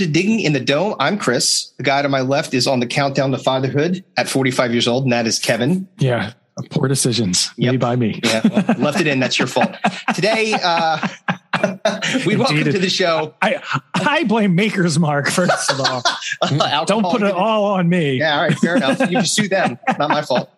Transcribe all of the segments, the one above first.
Hello and welcome to Digging in the Dome. I'm Chris. The guy to my left is on the countdown to fatherhood at 45 years old, and that is Kevin. Yeah, poor decisions Yep. made by me. Yeah, well, left it in. That's your fault. Today, uh, we welcome to the show. I I blame Maker's Mark first of all. Don't put it all on me. Yeah, all right, fair enough. You can sue them. Not my fault.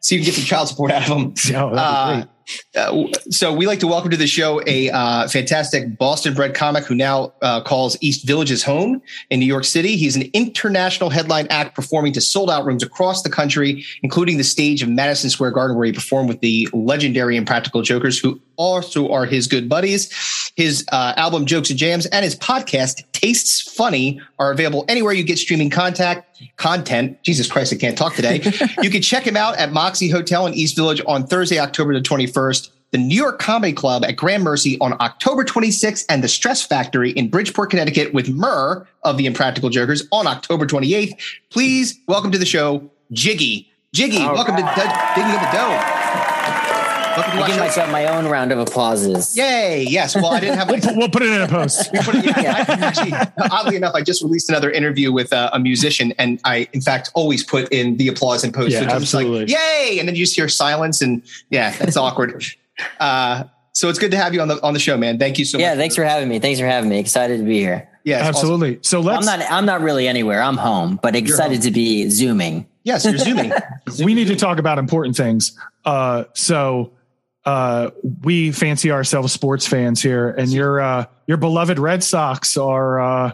See if you can get some child support out of them. Oh, be Uh, great. Uh, so we like to welcome to the show a uh, fantastic Boston-bred comic who now uh, calls East Village his home in New York City. He's an international headline act performing to sold-out rooms across the country, including the stage of Madison Square Garden, where he performed with the legendary Impractical Jokers, who also are his good buddies. His uh, album Jokes and Jams and his podcast Tastes Funny are available anywhere you get streaming contact content. Jesus Christ, I can't talk today. you can check him out at Moxy Hotel in East Village on Thursday, October the 21st. The New York Comedy Club at Gramercy on October 26th, and the Stress Factory in Bridgeport, Connecticut, with Murr of the Impractical Jokers on October 28th. Please welcome to the show, Jiggy. Jiggy, All welcome to D- Digging Up the Dome. Welcome to I give show. myself my own round of applauses. Yay! Yes. Well, I didn't have. We'll put, we'll put it in a post. We put it- yeah, I- actually, oddly enough, I just released another interview with uh, a musician, and I, in fact, always put in the applause and post. Yeah, So it's just like, absolutely. Yay! And then you just hear silence, and yeah, that's awkward. Uh, so it's good to have you on the on the show, man. Thank you so Yeah, much. thanks for having me. Thanks for having me. Excited to be here. Yes, awesome. Absolutely. So let's. I'm not I'm not really anywhere. I'm home, but excited to be zooming. Yes, you're zooming. we need to talk about important things. Uh, so uh, we fancy ourselves sports fans here, and your uh, your beloved Red Sox are uh,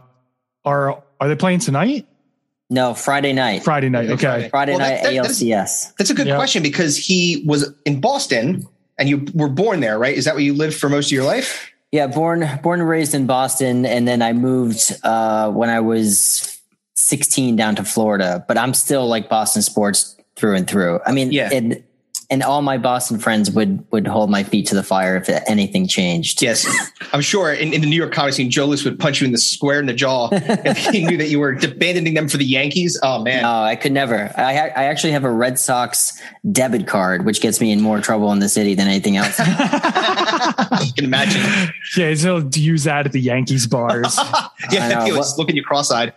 are are they playing tonight? No, Friday night. Friday night. Okay, Okay. Friday. Friday Well, night that- that- ALCS. That's a good Yeah. question because he was in Boston, and you were born there, right? Is that where you lived for most of your life? Yeah, born born and raised in Boston, and then I moved uh, when I was 16 down to Florida. But I'm still like Boston sports through and through. I mean, Yeah. and and all my Boston friends would would hold my feet to the fire if anything changed. Yes, I'm sure in, in the New York comedy scene, Joe Lewis would punch you in the square in the jaw if he knew that you were abandoning them for the Yankees. Oh man, No, I could never. I ha- I actually have a Red Sox debit card, which gets me in more trouble in the city than anything else. you can imagine. Yeah, so to use that at the Yankees bars. Yeah, I know. he was looking you cross-eyed.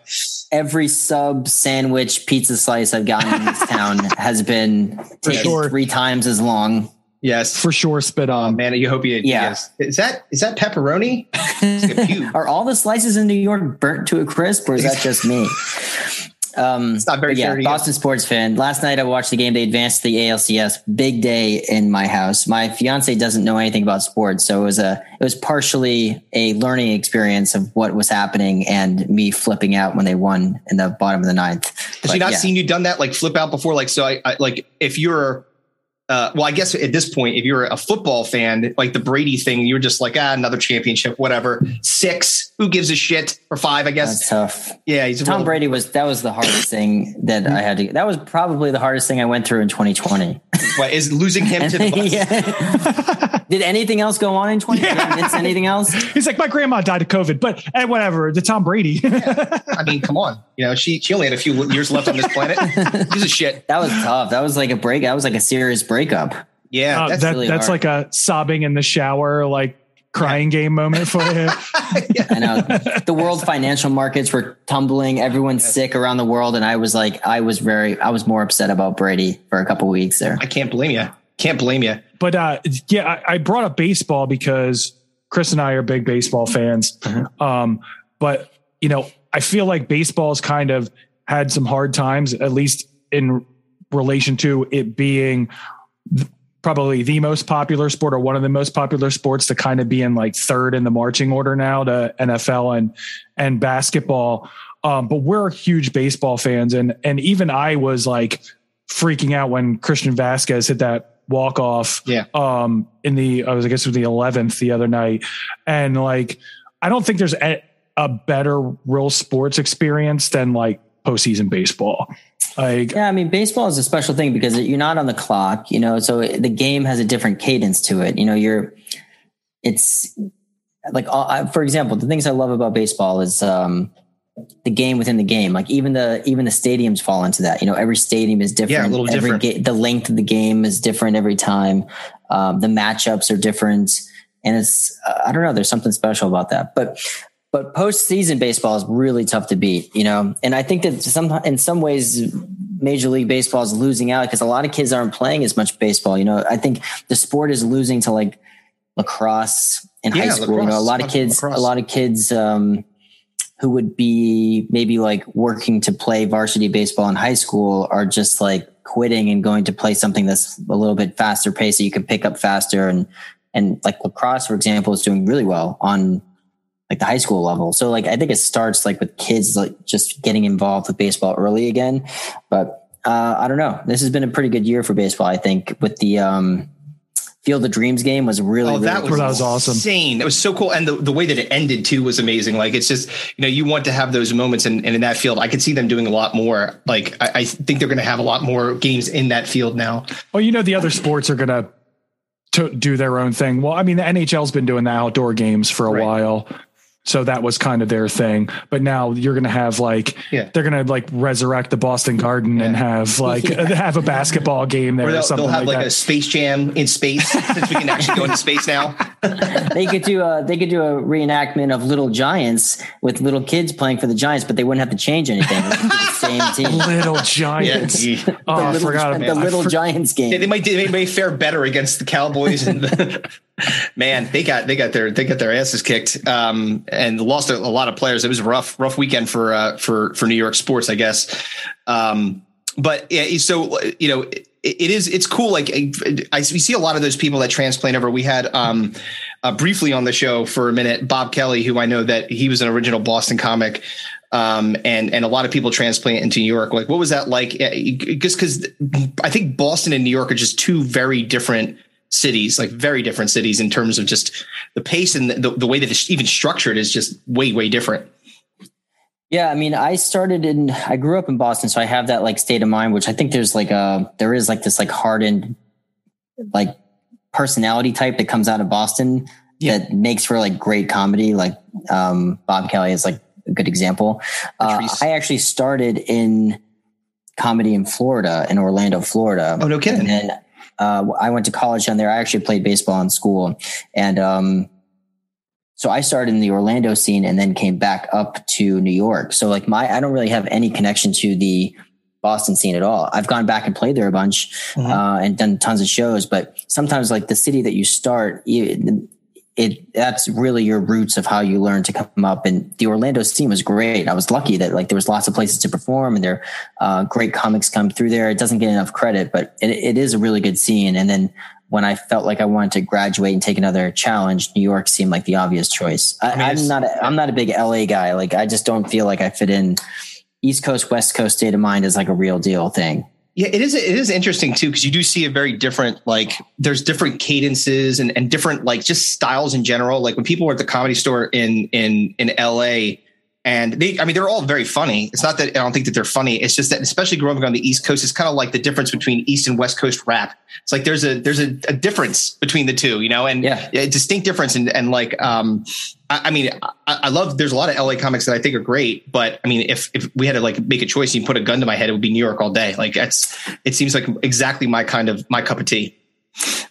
Every sub, sandwich, pizza slice I've gotten in this town has been For sure. three times as long. Yes. for sure spit Oh on. man, you hope you. Yeah. Yes. Is that is that pepperoni? It's like a pube. Are all the slices in New York burnt to a crisp, or is that just me? Um, It's not very yeah, fair to you. Boston sports fan. Last night I watched the game. They advanced to the ALCS. Big day in my house. My fiance doesn't know anything about sports, so it was a it was partially a learning experience of what was happening and me flipping out when they won in the bottom of the ninth. Has she not yeah. seen you done that like flip out before? Like so, I, I like if you're. Uh, well, I guess at this point, if you're a football fan, like the Brady thing, you're just like, ah, another championship, whatever. Six, who gives a shit? Or five, I guess. That's tough. yeah, he's Tom real- Brady was that was the hardest thing that I had to. That was probably the hardest thing I went through in 2020. What, is losing him to the Bucs? Yeah. Did anything else go on in 2020? Did I miss anything else? He's like, my grandma died of COVID, but eh, whatever. The Tom Brady. I mean, come on. You know, she she only had a few years left on this planet. Gives a shit. That was tough. That was like a break. That was like a serious breakup. Yeah, Uh, that's that, really that's hard. like a sobbing in the shower, like crying game moment for him. I know the world financial markets were tumbling. Everyone's sick around the world, and I was like, I was very, I was more upset about Brady for a couple weeks there. I can't blame you. Can't blame you. But uh, yeah, I, I brought up baseball because Chris and I are big baseball fans. Um, but you know, I feel like baseball's kind of had some hard times, at least in relation to it being th- probably the most popular sport or one of the most popular sports to kind of be in like third in the marching order now to NFL and and basketball. Um, but we're huge baseball fans, and and even I was like freaking out when Christian Vázquez hit that walk off. Yeah. Um, in the I was I guess it was the eleventh the other night, and like I don't think there's a, a better real sports experience than like postseason baseball. Like Yeah, I mean, baseball is a special thing because you're not on the clock, you know, so the game has a different cadence to it. You know, you're, it's like, uh, for example, the things I love about baseball is, um, the game within the game. Like even the even the stadiums fall into that. You know, every stadium is different. Yeah, a little every different. Ga- the length of the game is different every time. Um, the matchups are different, and it's uh, I don't know. There's something special about that. But but postseason baseball is really tough to beat, you know. And I think that some in some ways, Major League Baseball is losing out because a lot of kids aren't playing as much baseball. You know, I think the sport is losing to like lacrosse in yeah, high school. Lacrosse, you know, a lot of kids, lacrosse. a lot of kids um, who would be maybe like working to play varsity baseball in high school are just like quitting and going to play something that's a little bit faster pace that you can pick up faster. And and like lacrosse for example is doing really well on like the high school level. So like i think it starts like with kids like just getting involved with baseball early again. But uh, i don't know. This has been a pretty good year for baseball i think with the um Field of Dreams game was really, oh, that, really was, that was awesome. Insane. It was so cool. And the, the way that it ended too was amazing. Like it's just, you know, you want to have those moments and, and in that field, I could see them doing a lot more. Like I, I think they're going to have a lot more games in that field now. Well, you know, the other sports are going to to do their own thing. Well, I mean, the NHL's been doing the outdoor games for a right. while. So that was kind of their thing. But now you're going to have like, yeah. they're going to like resurrect the Boston Garden yeah. and have like, yeah. have a basketball game there or, they'll, or something they'll have like, like a space jam in space since we can actually go into space now. they could do a, they could do a reenactment of little giants with little kids playing for the Giants, but they wouldn't have to change anything. the same team. Little Giants. Yeah. oh, I forgot the little for- Giants game. they might, they may fare better against the Cowboys and the, man, they got, they got their, they got their asses kicked. Um, and lost a, a, lot of players. It was a rough, rough weekend for uh, for for New York sports, I guess. Um, but yeah, so you know, it, it is it's cool. Like I, I, we see a lot of those people that transplant over. We had um, uh, briefly on the show for a minute Bob Kelly, who I know that he was an original Boston comic. Um, and and a lot of people transplant into New York. Like, what was that like? Just because I think Boston and New York are just two very different cities, like very different cities in terms of just the pace and the, the way that it's even structured is just way, way different. Yeah, I mean, I started in, I grew up in Boston, so I have that like state of mind, which I think there's like a, there is like this like hardened, like personality type that comes out of Boston yeah. that makes for like great comedy. Like um, Bob Kelly is like a good example. Uh, I actually started in comedy in Florida, in Orlando, Florida. Oh, no kidding. And then uh, I went to college down there. I actually played baseball in school. And, um, so I started in the Orlando scene and then came back up to New York. So like my, I don't really have any connection to the Boston scene at all. I've gone back and played there a bunch, mm-hmm. uh, and done tons of shows, but sometimes like the city that you start, you, it that's really your roots of how you learn to come up. And the Orlando scene was great. I was lucky that like there was lots of places to perform, and there uh, great comics come through there. It doesn't get enough credit, but it, it is a really good scene. And then when I felt like I wanted to graduate and take another challenge, New York seemed like the obvious choice. I, am not a, I'm not a big LA guy. Like I just don't feel like I fit in. East Coast West Coast state of mind is like a real deal thing. Yeah, it is. It is interesting too because you do see a very different like. There's different cadences and, and different like just styles in general. Like when people were at the comedy store in in in L.A. and they, I mean, they're all very funny. It's not that I don't think that they're funny. It's just that, especially growing up on the East Coast, it's kind of like the difference between East and West Coast rap. It's like there's a there's a, a difference between the two, you know, and yeah. a distinct difference. And and like um, I, I mean, I, I, love. There's a lot of LA comics that I think are great, but I mean, if if we had to like make a choice and you put a gun to my head, it would be New York all day. Like that's. It seems like exactly my kind of my cup of tea.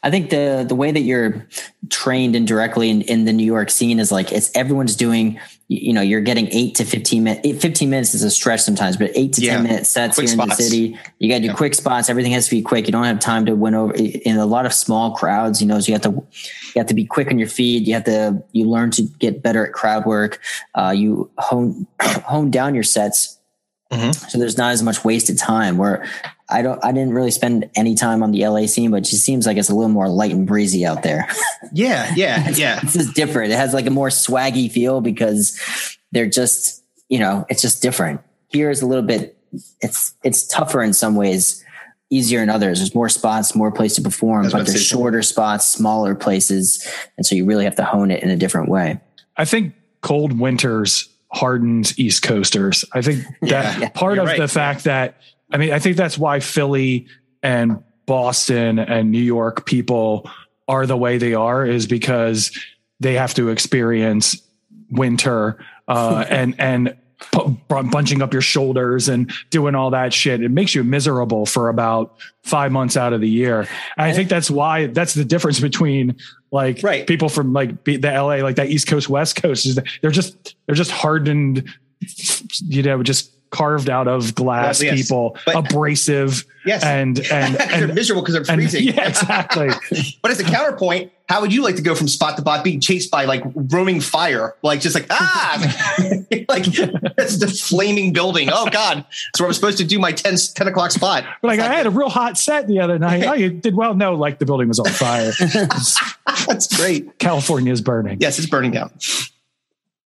I think the the way that you're trained indirectly in, in the New York scene is like it's everyone's doing. You know, you're getting eight to fifteen minutes. Fifteen minutes is a stretch sometimes, but eight to yeah. ten minute sets quick here spots. in the city. You got to do yeah. quick spots. Everything has to be quick. You don't have time to win over in a lot of small crowds. You know, so you have to you have to be quick on your feet. You have to you learn to get better at crowd work. Uh, you hone hone down your sets Mm-hmm. So there's not as much wasted time where I don't, I didn't really spend any time on the LA scene, but it just seems like it's a little more light and breezy out there. Yeah. Yeah. yeah. This is different. It has like a more swaggy feel because they're just, you know, it's just different. Here is a little bit, it's, it's tougher in some ways, easier in others. There's more spots, more place to perform, but there's shorter so. spots, smaller places. And so you really have to hone it in a different way. I think cold winters hardened East Coasters. I think that yeah, part of right. the fact that I mean, I think that's why Philly and Boston and New York people are the way they are is because they have to experience winter uh, and and bunching up your shoulders and doing all that shit. It makes you miserable for about five months out of the year. And I think that's why that's the difference between like right. people from like the LA, like that East Coast, West Coast is they're just, they're just hardened, you know, just carved out of glass yes. people, but, abrasive. Yes. And, and, and they're miserable because they're freezing. And, yeah, exactly. but as a counterpoint, how would you like to go from spot to spot being chased by like roaming fire? Like just like, ah, like it's the flaming building. Oh God. So I'm supposed to do my 10, 10 o'clock spot. Like, like I had a real hot set the other night. Oh, you did well. No, like the building was on fire. That's great. California is burning. Yes, it's burning down.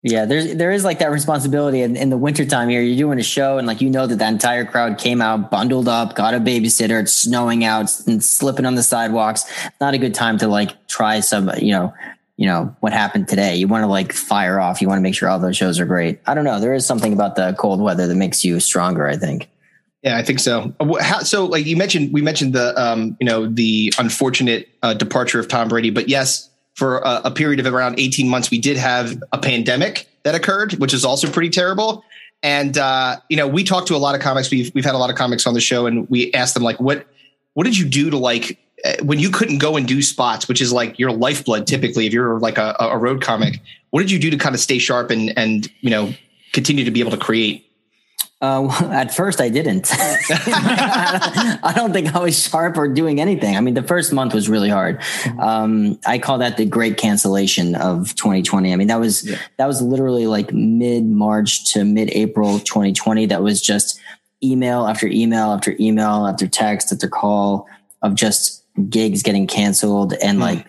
Yeah, there's there is like that responsibility in, in the wintertime here. You're doing a show and like you know that the entire crowd came out bundled up, got a babysitter, it's snowing out and slipping on the sidewalks. Not a good time to like try some, you know, you know, what happened today. You want to like fire off. You want to make sure all those shows are great. I don't know. There is something about the cold weather that makes you stronger, I think. Yeah, I think so. Uh, how, so, like you mentioned, we mentioned the um, you know the unfortunate uh, departure of Tom Brady, but yes, for a, a, period of around 18 months, we did have a pandemic that occurred, which is also pretty terrible. And, uh, you know, we talked to a lot of comics. We've, we've had a lot of comics on the show and we asked them like, what, what did you do to like, uh, when you couldn't go and do spots, which is like your lifeblood, typically, if you're like a, a road comic, what did you do to kind of stay sharp and, and, you know, continue to be able to create? Uh, at first, I didn't. I don't think I was sharp or doing anything. I mean, the first month was really hard. Mm-hmm. Um, I call that the great cancellation of 2020. I mean, that was yeah. that was literally like mid March to mid April 2020. That was just email after email after email after text after call of just gigs getting canceled and mm. like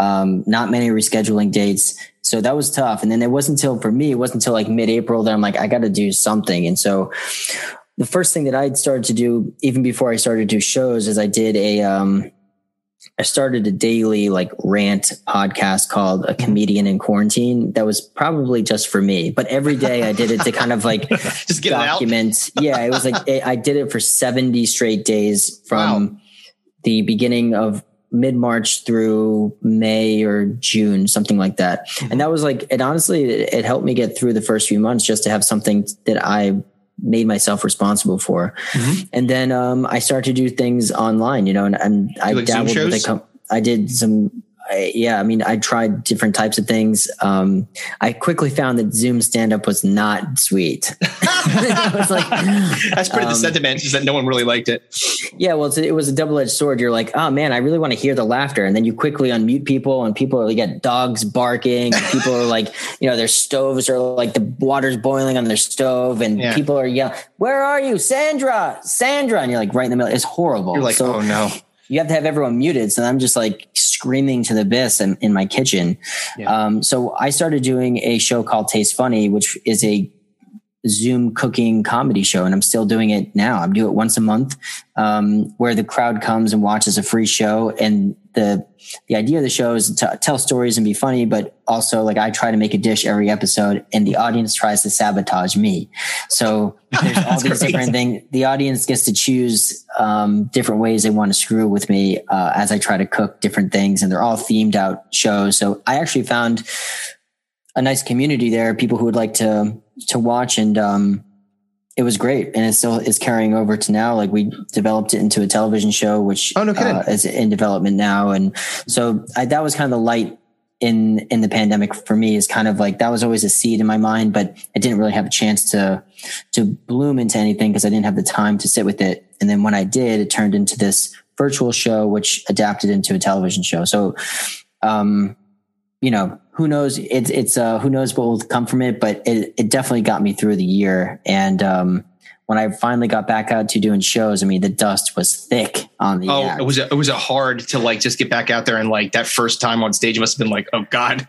um, not many rescheduling dates. So that was tough. And then it wasn't until for me, it wasn't until like mid April that I'm like, I got to do something. And so the first thing that I started to do, even before I started to do shows, is I did a, um, I started a daily like rant podcast called A Comedian in Quarantine. That was probably just for me, but every day I did it to kind of like just document. It yeah, it was like it, I did it for 70 straight days from wow. the beginning of mid March through May or June, something like that. And that was like, it honestly, it, helped me get through the first few months just to have something that I made myself responsible for. Mm-hmm. And then, um, I started to do things online, you know, and, and I like dabbled with a, I did some I, yeah, I mean, I tried different types of things. Um, I quickly found that Zoom stand up was not sweet. was like, That's pretty um, the sentiment is that no one really liked it. Yeah, well, it was a double edged sword. You're like, oh man, I really want to hear the laughter. And then you quickly unmute people and people are like, get dogs barking. people are like, you know, their stoves are like the water's boiling on their stove and yeah. people are yelling, where are you? Sandra, Sandra. And you're like right in the middle. It's horrible. You're like, so, oh no you have to have everyone muted. So I'm just like screaming to the abyss in, in my kitchen. Yeah. Um, so I started doing a show called Taste Funny, which is a Zoom cooking comedy show, and I'm still doing it now. I'm doing it once a month, um, where the crowd comes and watches a free show, and the the idea of the show is to tell stories and be funny, but also like I try to make a dish every episode, and the audience tries to sabotage me. So there's all these great. different things. The audience gets to choose um, different ways they want to screw with me uh, as I try to cook different things, and they're all themed out shows. So I actually found a nice community there, people who would like to to watch and um, it was great. And it still is carrying over to now. Like we developed it into a television show which oh, no uh, is in development now. And so I, that was kind of the light in in the pandemic for me is kind of like that was always a seed in my mind but i didn't really have a chance to to bloom into anything because i didn't have the time to sit with it. And then when i did it turned into this virtual show which adapted into a television show. So um you know who knows? It's it's uh, who knows what will come from it, but it, it definitely got me through the year. And um, when I finally got back out to doing shows, I mean, the dust was thick on the. Oh, act. it was a, it was a hard to like just get back out there and like that first time on stage must have been like, oh god.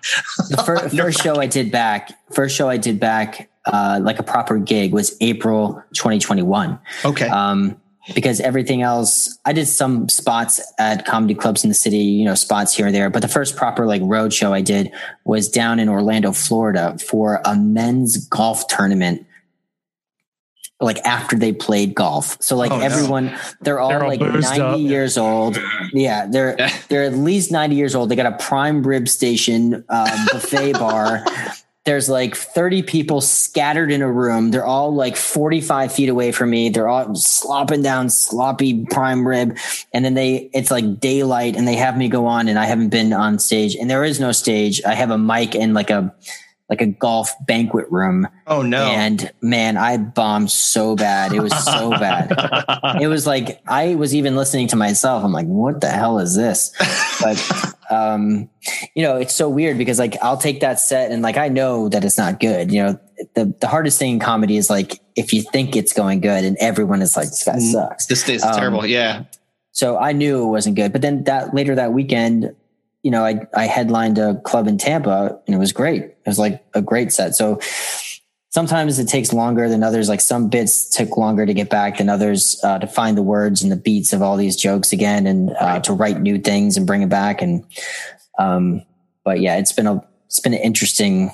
the first, first show I did back, first show I did back, uh, like a proper gig was April 2021. Okay. Um, because everything else i did some spots at comedy clubs in the city you know spots here and there but the first proper like road show i did was down in orlando florida for a men's golf tournament like after they played golf. So like oh, everyone no. they're all they're like 90 up. years old. Yeah. They're they're at least 90 years old. They got a prime rib station um, buffet bar there's like 30 people scattered in a room. They're all like 45 feet away from me. They're all slopping down sloppy prime rib. And then they, it's like daylight and they have me go on and I haven't been on stage and there is no stage. I have a mic and like a, like a golf banquet room. Oh no. And man, I bombed so bad. It was so bad. It was like I was even listening to myself. I'm like, what the hell is this? But um, you know, it's so weird because like I'll take that set and like I know that it's not good. You know, the the hardest thing in comedy is like if you think it's going good and everyone is like, this guy mm, sucks. This is um, terrible. Yeah. So I knew it wasn't good. But then that later that weekend, you know, I I headlined a club in Tampa and it was great. It was like a great set. So sometimes it takes longer than others. Like some bits took longer to get back than others uh, to find the words and the beats of all these jokes again, and uh, to write new things and bring it back. And um, but yeah, it's been a it's been an interesting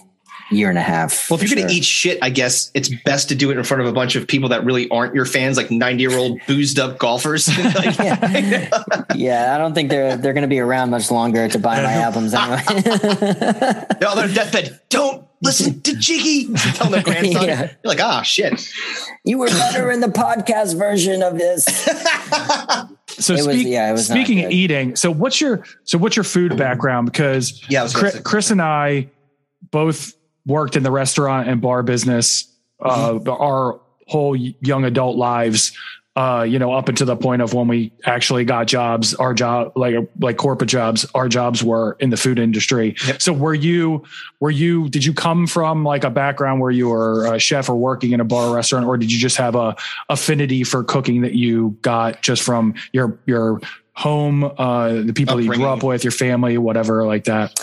year and a half. Well, if you're going to eat shit, I guess it's best to do it in front of a bunch of people that really aren't your fans, like 90 year old boozed up golfers. yeah. yeah. I don't think they're they're going to be around much longer to buy my albums anyway. no, they're deathbed. Don't listen to Jiggy. Tell their grandson. Yeah. You're like, ah, oh, shit. You were better in the podcast version of this. so speak, was, yeah, speaking of eating, so what's your so what's your food background? Because yeah, Chris, Chris and I both worked in the restaurant and bar business uh, mm-hmm. our whole young adult lives uh, you know, up until the point of when we actually got jobs, our job, like like corporate jobs, our jobs were in the food industry. Yep. So were you, were you, did you come from like a background where you were a chef or working in a bar or restaurant, or did you just have a affinity for cooking that you got just from your your home, uh, the people that you grew up with, your family, whatever like that?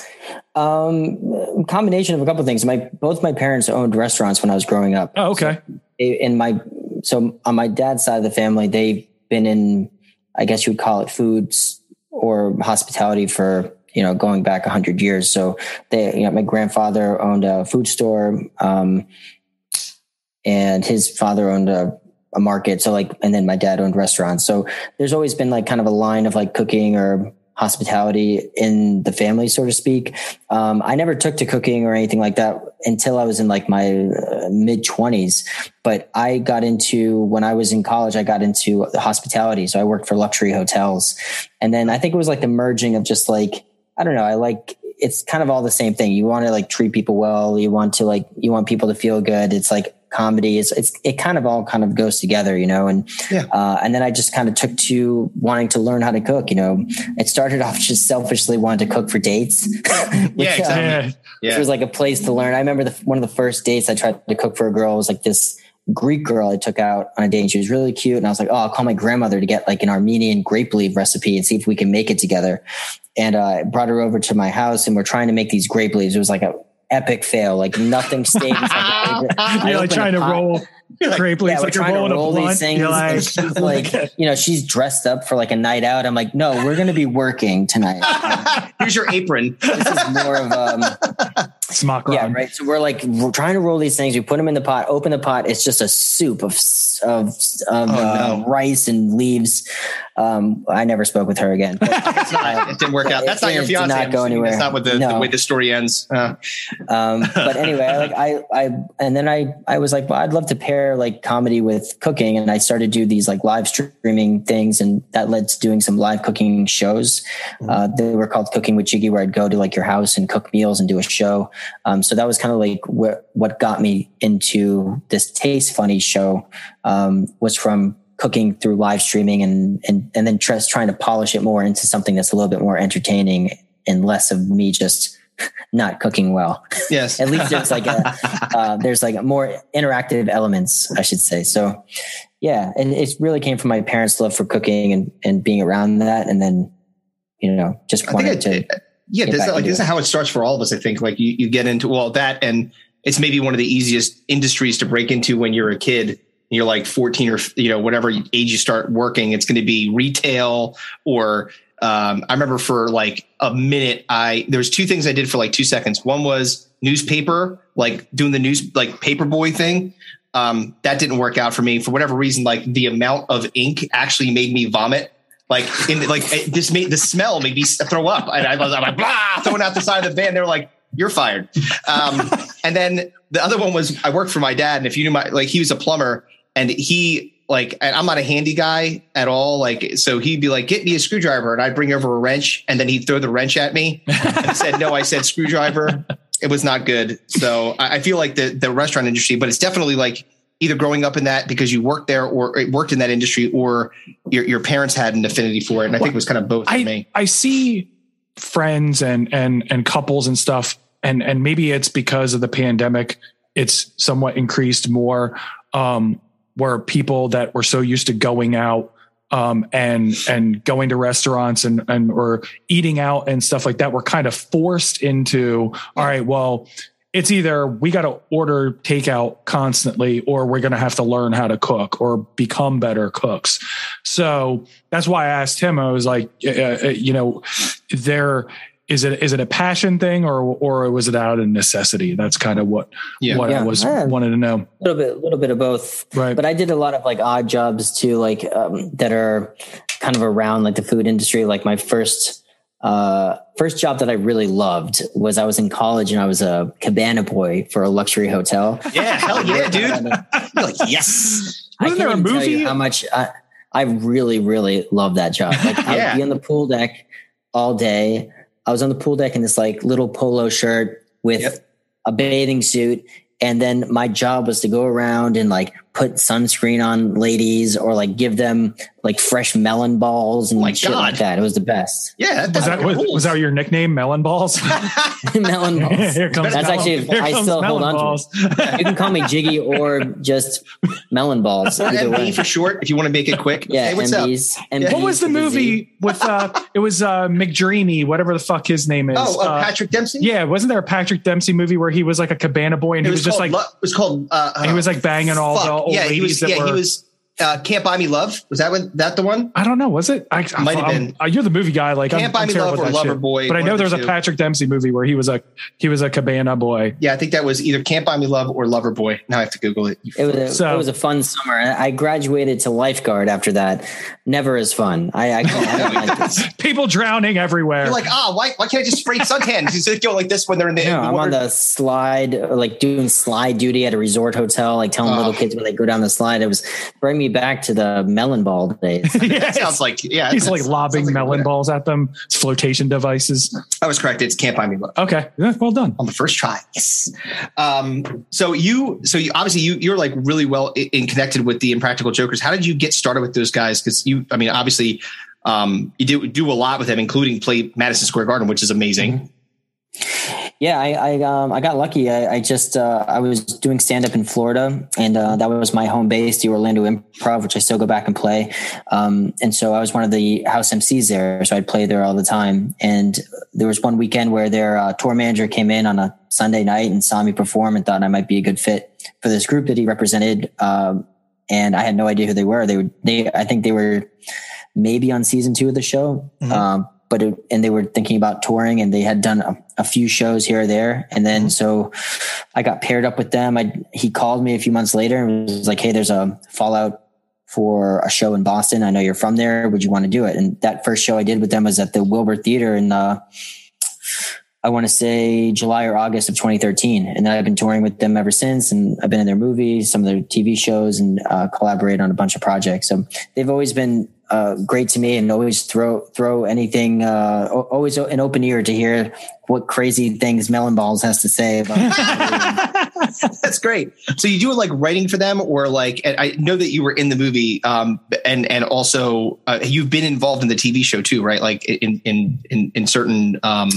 Um, combination of a couple of things. My both my parents owned restaurants when I was growing up. Oh, okay. So, in my so on my dad's side of the family, they've been in, I guess you would call it foods or hospitality for you know going back a hundred years. So they, you know, my grandfather owned a food store, um, and his father owned a a market. So like, and then my dad owned restaurants. So there's always been like kind of a line of like cooking or hospitality in the family, so to speak. Um, I never took to cooking or anything like that until I was in like my uh, mid twenties. But I got into when I was in college, I got into hospitality. So I worked for luxury hotels, and then I think it was like the merging of just like I don't know. I like it's kind of all the same thing. You want to like treat people well. You want to like you want people to feel good. It's like comedy. It's, it's it kind of all kind of goes together, you know. And yeah. uh, and then I just kind of took to wanting to learn how to cook. You know, it started off just selfishly wanting to cook for dates. which, yeah, exactly. Um, yeah. It was like a place to learn. I remember the, one of the first dates I tried to cook for a girl was like this Greek girl I took out on a date and she was really cute. And I was like, oh, I'll call my grandmother to get like an Armenian grape leaf recipe and see if we can make it together. And uh, I brought her over to my house and we're trying to make these grape leaves. It was like a epic fail. Like nothing stayed. You're like trying to roll grape leaves, yeah, like trying to roll these things. Like, she's like, you know, she's dressed up for like a night out. I'm like, no, we're going to be working tonight. Here's your apron. this is more of um, smock Yeah, right. So we're like we're trying to roll these things. We put them in the pot. Open the pot. It's just a soup of of, of oh, uh, no. rice and leaves. Um, I never spoke with her again. But, uh, it didn't work out. That's not your fiance. Did not go anywhere. That's not what the, no. the way the story ends. Uh. Um, but anyway, I, like I, I, and then I, I was like, well, I'd love to pair like comedy with cooking, and I started to do these like live streaming things, and that led to doing some live cooking shows. Mm-hmm. Uh, they were called Cooking with Jiggy, where I'd go to like your house and cook meals and do a show. Um, so that was kind of like what what got me into this Taste Funny show um, was from cooking through live streaming and and and then just trying to polish it more into something that's a little bit more entertaining and less of me just not cooking well. Yes. At least there's like a, uh, there's like more interactive elements, I should say. So yeah, and it really came from my parents' love for cooking and and being around that, and then you know just wanted to. Yeah, this, like, this is how it starts for all of us. I think. Like you, you get into well that, and it's maybe one of the easiest industries to break into when you're a kid. You're like 14 or you know whatever age you start working it's going to be retail or um, i remember for like a minute i there was two things i did for like two seconds. One was newspaper like doing the news like paper boy thing. Um, that didn't work out for me. For whatever reason like the amount of ink actually made me vomit like in like this made the smell made me throw up and i was like blah throwing out the side of the van they were like you're fired um, And then the other one was I worked for my dad, and if you knew my like he was a plumber, and he like I'm not a handy guy at all. Like so he'd be like, get me a screwdriver, and I'd bring over a wrench, and then he'd throw the wrench at me. and I said no, I said screwdriver. It was not good. So I, I feel like the the restaurant industry, but it's definitely like either growing up in that because you worked there or worked in that industry or your, your parents had an affinity for it. And I think it was kind of both I, for me. I see friends and and and couples and stuff and and maybe it's because of the pandemic it's somewhat increased more um where people that were so used to going out um and and going to restaurants and and or eating out and stuff like that were kind of forced into all right well it's either we got to order takeout constantly or we're going to have to learn how to cook or become better cooks. So that's why I asked him. I was like, uh, uh, you know, there is it is it a passion thing or or was it out of necessity? That's kind of what Yeah. what I was Yeah. wanted to know. A little bit, a little bit of both. Right. But I did a lot of like odd jobs too, like um, that are kind of around like the food industry. Like my first uh, first job that I really loved was I was in college and I was a cabana boy for a luxury hotel. Yeah, hell yeah, dude. Like, yes. I Wasn't can't there a even tell you how much I, I really, really love that job. Like I'd be on the pool deck all day. I was on the pool deck in this like little polo shirt with Yep. a bathing suit. And then my job was to go around and like put sunscreen on ladies or like give them like fresh melon balls and Oh my shit God. like that. It was the best. Yeah, Was that was, was that your nickname, Melon Balls? melon balls. Here comes That's melon- actually- here I comes still hold melon on to it. You can call me Jiggy or just melon balls. Either way. MB for short, if you want to make it quick. Yeah, hey, what's up? MBs. Yeah. MBs What was the with a Z. movie with uh it was uh McDreamy, whatever the fuck his name is. Oh, uh, Uh, Patrick Dempsey. Yeah, wasn't there a Patrick Dempsey movie where he was like a cabana boy and it he was, was, just like Lo- it was called. Uh, and he was like banging all fuck. Yeah, he was. Yeah, were. he was. Uh, Can't buy me love. Was that one? That the one? I don't know. Was it? I, I Might have been. uh, you're the movie guy. Like Can't I'm, Buy I'm Me Love or Lover shit. Boy, But I one know of the there's a two. Patrick Dempsey movie where he was a he was a cabana boy. Yeah, I think that was either Can't Buy Me Love or Lover Boy. Now I have to Google it. It was a, So- it was a fun summer. I graduated to lifeguard after that. Never as fun. I, I, I don't like this. People drowning everywhere. You're like, ah, why, why can't I just spray suntan? Just like, go like this when they're in the. No, in I'm on the slide, like doing slide duty at a resort hotel, like telling Oh. little kids when they go down the slide. It was bring me back to the melon ball days. That sounds like yeah. He's like lobbing like melon balls at them. It's flotation devices. I was correct. It's Can't Buy Me Love. Okay, yeah, well done. on the first try. Yes. Um, so you, so you obviously you you're like really well in, in connected with the Impractical Jokers. How did you get started with those guys? Because you, I mean, obviously, um, you do do a lot with them, including play Madison Square Garden, which is amazing. Yeah, I I, um, I got lucky. I, I just uh, I was doing stand up in Florida, and uh, that was my home base, the Orlando Improv, which I still go back and play. Um, and so I was one of the house MCs there, so I'd play there all the time. And there was one weekend where their uh, tour manager came in on a Sunday night and saw me perform and thought I might be a good fit for this group that he represented. Um, and I had no idea who they were. They were they I think they were maybe on season two of the show. Mhm. Um, but it, and they were thinking about touring and they had done a, a few shows here or there. And then so I got paired up with them. I, he called me a few months later and was like, Hey, there's a fallout for a show in Boston. I know you're from there. Would you want to do it? And that first show I did with them was at the Wilbur Theater in, uh, I want to say July or August of 2013. And then I've been touring with them ever since. And I've been in their movies, some of their TV shows and, uh, collaborate on a bunch of projects. So they've always been, uh, great to me and always throw, throw anything, uh, always an open ear to hear what crazy things Melon Balls has to say about. That's great. So you do like writing for them, or like and I know that you were in the movie, um, and and also uh, you've been involved in the TV show too, right? Like in in in, in certain. Um,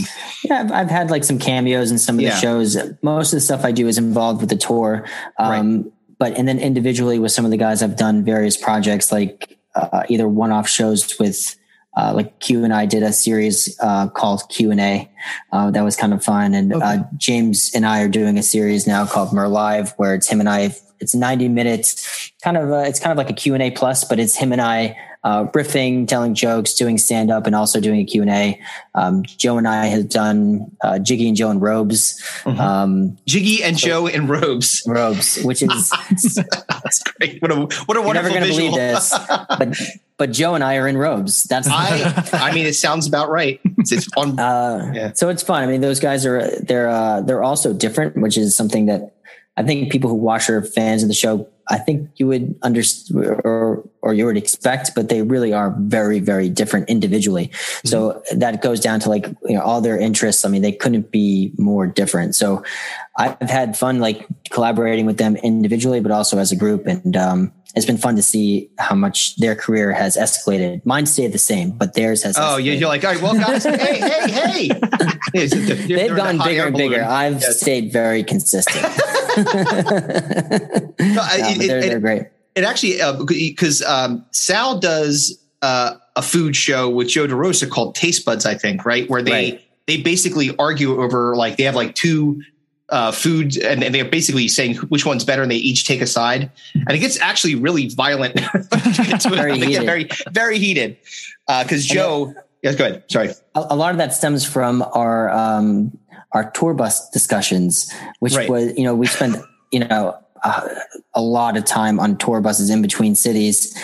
Yeah, I've, I've had like some cameos in some of Yeah. the shows. Most of the stuff I do is involved with the tour. Um, But, and then individually with some of the guys, I've done various projects like uh, either one off shows with, uh, like Q and I did a series uh, called Q and A. Uh, that was kind of fun. And Okay. uh, James and I are doing a series now called Murr Live, where it's him and I. It's 90 minutes, kind of. Uh, it's kind of like a Q and A plus, but it's him and I uh, riffing, telling jokes, doing stand up, and also doing a Q and A. Um, Joe and I have done uh, Jiggy and Joe in robes. Mhm. Um, Jiggy and So- Joe in robes. robes, which is That's great. What a what a You're never wonderful gonna visual. believe this. but but Joe and I are in robes. That's I I mean, it sounds about right. It's, it's on. Uh, Yeah. So it's fun. I mean, those guys are they're uh, they're also different, which is something that I think people who watch are fans of the show. I think you would understand or or you would expect, but they really are very very different individually. Mm-hmm. So that goes down to like you know all their interests. I mean, they couldn't be more different. So I've had fun like collaborating with them individually, but also as a group, and um, it's been fun to see how much their career has escalated. Mine stayed the same, but theirs has. Oh, escalated. you're like, all right, well, guys, hey, hey, hey. It's- they're- they're They've the bigger and bigger. I've Yes. stayed very consistent. I- No, it- they're, it- they're great. It actually because um, Sal does uh, a food show with Joe DeRosa called Taste Buds, I think, right? Where they Right. they basically argue over like they have like two uh, food and, and they're basically saying which one's better, and they each take a side, and it gets actually really violent. Very heated. very very heated because And Joe. Yes, go ahead. Sorry. A, a lot of that stems from our um, our tour bus discussions, which Right. was you know we spent you know uh, a lot of time on tour buses in between cities.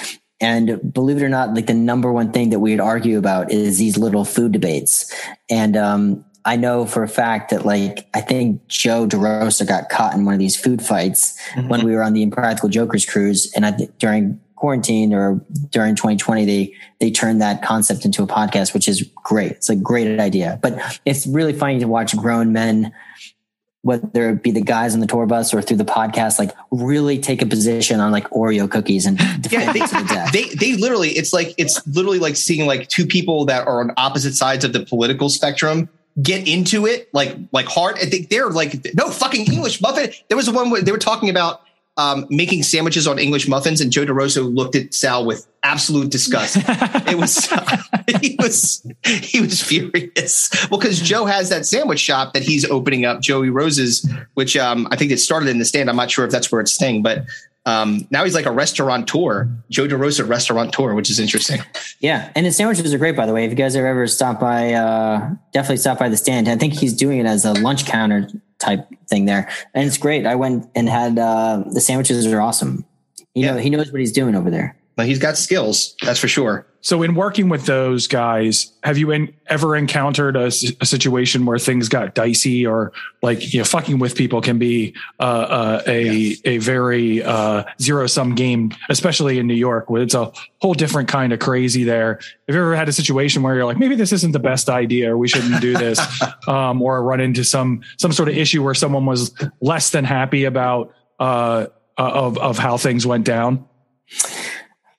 And believe it or not, like the number one thing that we'd argue about is these little food debates. And um, I know for a fact that like I think Joe DeRosa got caught in one of these food fights mm-hmm. when we were on the Impractical Jokers cruise, and I think during quarantine or during 2020, they they turned that concept into a podcast, which is great. It's a great idea, but it's really funny to watch grown men, whether it be the guys on the tour bus or through the podcast, like really take a position on like Oreo cookies and Yeah, they, to the they they literally it's like it's literally like seeing like two people that are on opposite sides of the political spectrum get into it like like hard. I think they're like no fucking English muffin. There was one where they were talking about um, making sandwiches on English muffins, and Joe DeRosa looked at Sal with absolute disgust. it was he was he was furious. Well, because Joe has that sandwich shop that he's opening up, Joey Rose's, which um, I think it started in the stand. I'm not sure if that's where it's staying, but um, now he's like a restaurateur, Joe DeRosa restaurateur, which is interesting. Yeah, and his sandwiches are great, by the way. If you guys have ever stopped by, uh, definitely stop by the stand. I think he's doing it as a lunch counter type thing there, and it's great. I went and had uh, the sandwiches are awesome. You know, he knows what he's doing over there. But he's got skills, that's for sure. So, in working with those guys, have you in, ever encountered a situation where things got dicey, or like you know, fucking with people can be uh, uh, a a very uh, zero sum game, especially in New York, where it's a whole different kind of crazy. There, have you ever had a situation where you're like, maybe this isn't the best idea, or we shouldn't do this, um, or run into some some sort of issue where someone was less than happy about uh, uh, of of how things went down?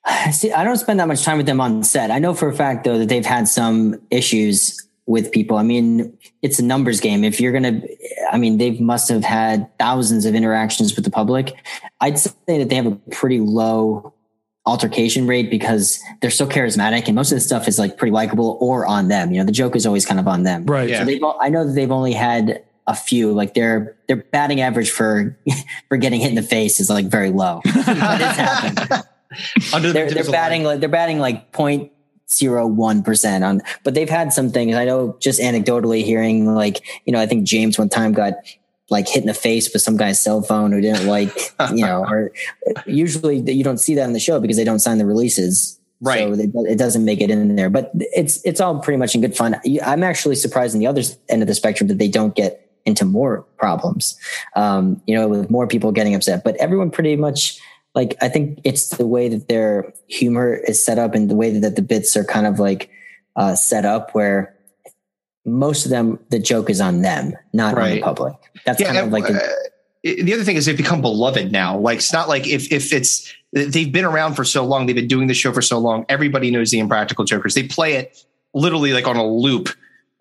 See, I don't spend that much time with them on set. I know for a fact though that they've had some issues with people. I mean, it's a numbers game. If you're going to, I mean, they must have had thousands of interactions with the public. I'd say that they have a pretty low altercation rate because they're so charismatic and most of the stuff is like pretty likable or on them. You know, the joke is always kind of on them. Right. Yeah. So they've, I know that they've only had a few, like their, their batting average for, for getting hit in the face is like very low. it's happened Under they're they're batting like they're batting like point zero one percent on, but they've had some things. I know just anecdotally hearing like you know I think James one time got like hit in the face with some guy's cell phone who didn't like you know or usually you don't see that in the show because they don't sign the releases. Right. So it, it doesn't make it in there, but it's it's all pretty much in good fun. I'm actually surprised on the other end of the spectrum that they don't get into more problems. Um, you know, with more people getting upset, but everyone pretty much like I think it's the way that their humor is set up and the way that the bits are kind of like uh, set up where most of them the joke is on them, not on the public. That's Yeah, kind of like a, uh, the other thing is they've become beloved now. Like it's not like if if it's they've been around for so long, they've been doing the show for so long. Everybody knows the Impractical Jokers. They play it literally like on a loop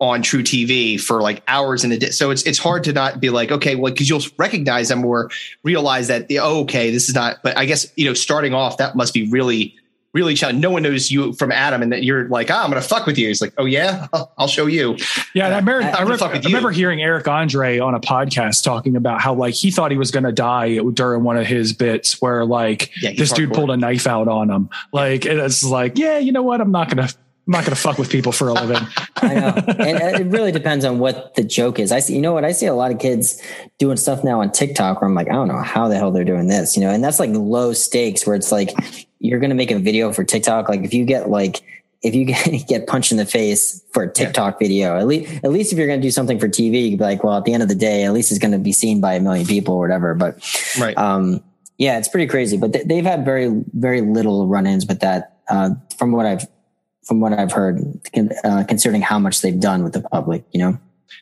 on truTV for like hours in a day. So it's it's hard to not be like okay, well because you'll recognize them or realize that oh, okay, this is not. But I guess you know starting off that must be really really challenging. No one knows you from Adam, and that you're like, ah, I'm going to fuck with you. He's like, oh yeah, I'll, show you. Yeah, and I remember, I, remember, I remember hearing Eric Andre on a podcast talking about how like he thought he was going to die during one of his bits where like yeah, this dude pulled a knife out on him. Like it's like, yeah, you know what? I'm not going to I'm not going to fuck with people for a living. I know. And it really depends on what the joke is. I see, you know what? I see a lot of kids doing stuff now on TikTok where I'm like, I don't know how the hell they're doing this, you know, and that's like low stakes where it's like, you're going to make a video for TikTok. Like if you get like, if you get, get punched in the face for a TikTok yeah. video, at least, at least if you're going to do something for TV, you'd be like, well, at the end of the day, at least it's going to be seen by a million people or whatever. But, right. um, yeah, it's pretty crazy, but they've had very, very little run-ins with that. Uh, from what I've from what I've heard, uh, considering how much they've done with the public, you know?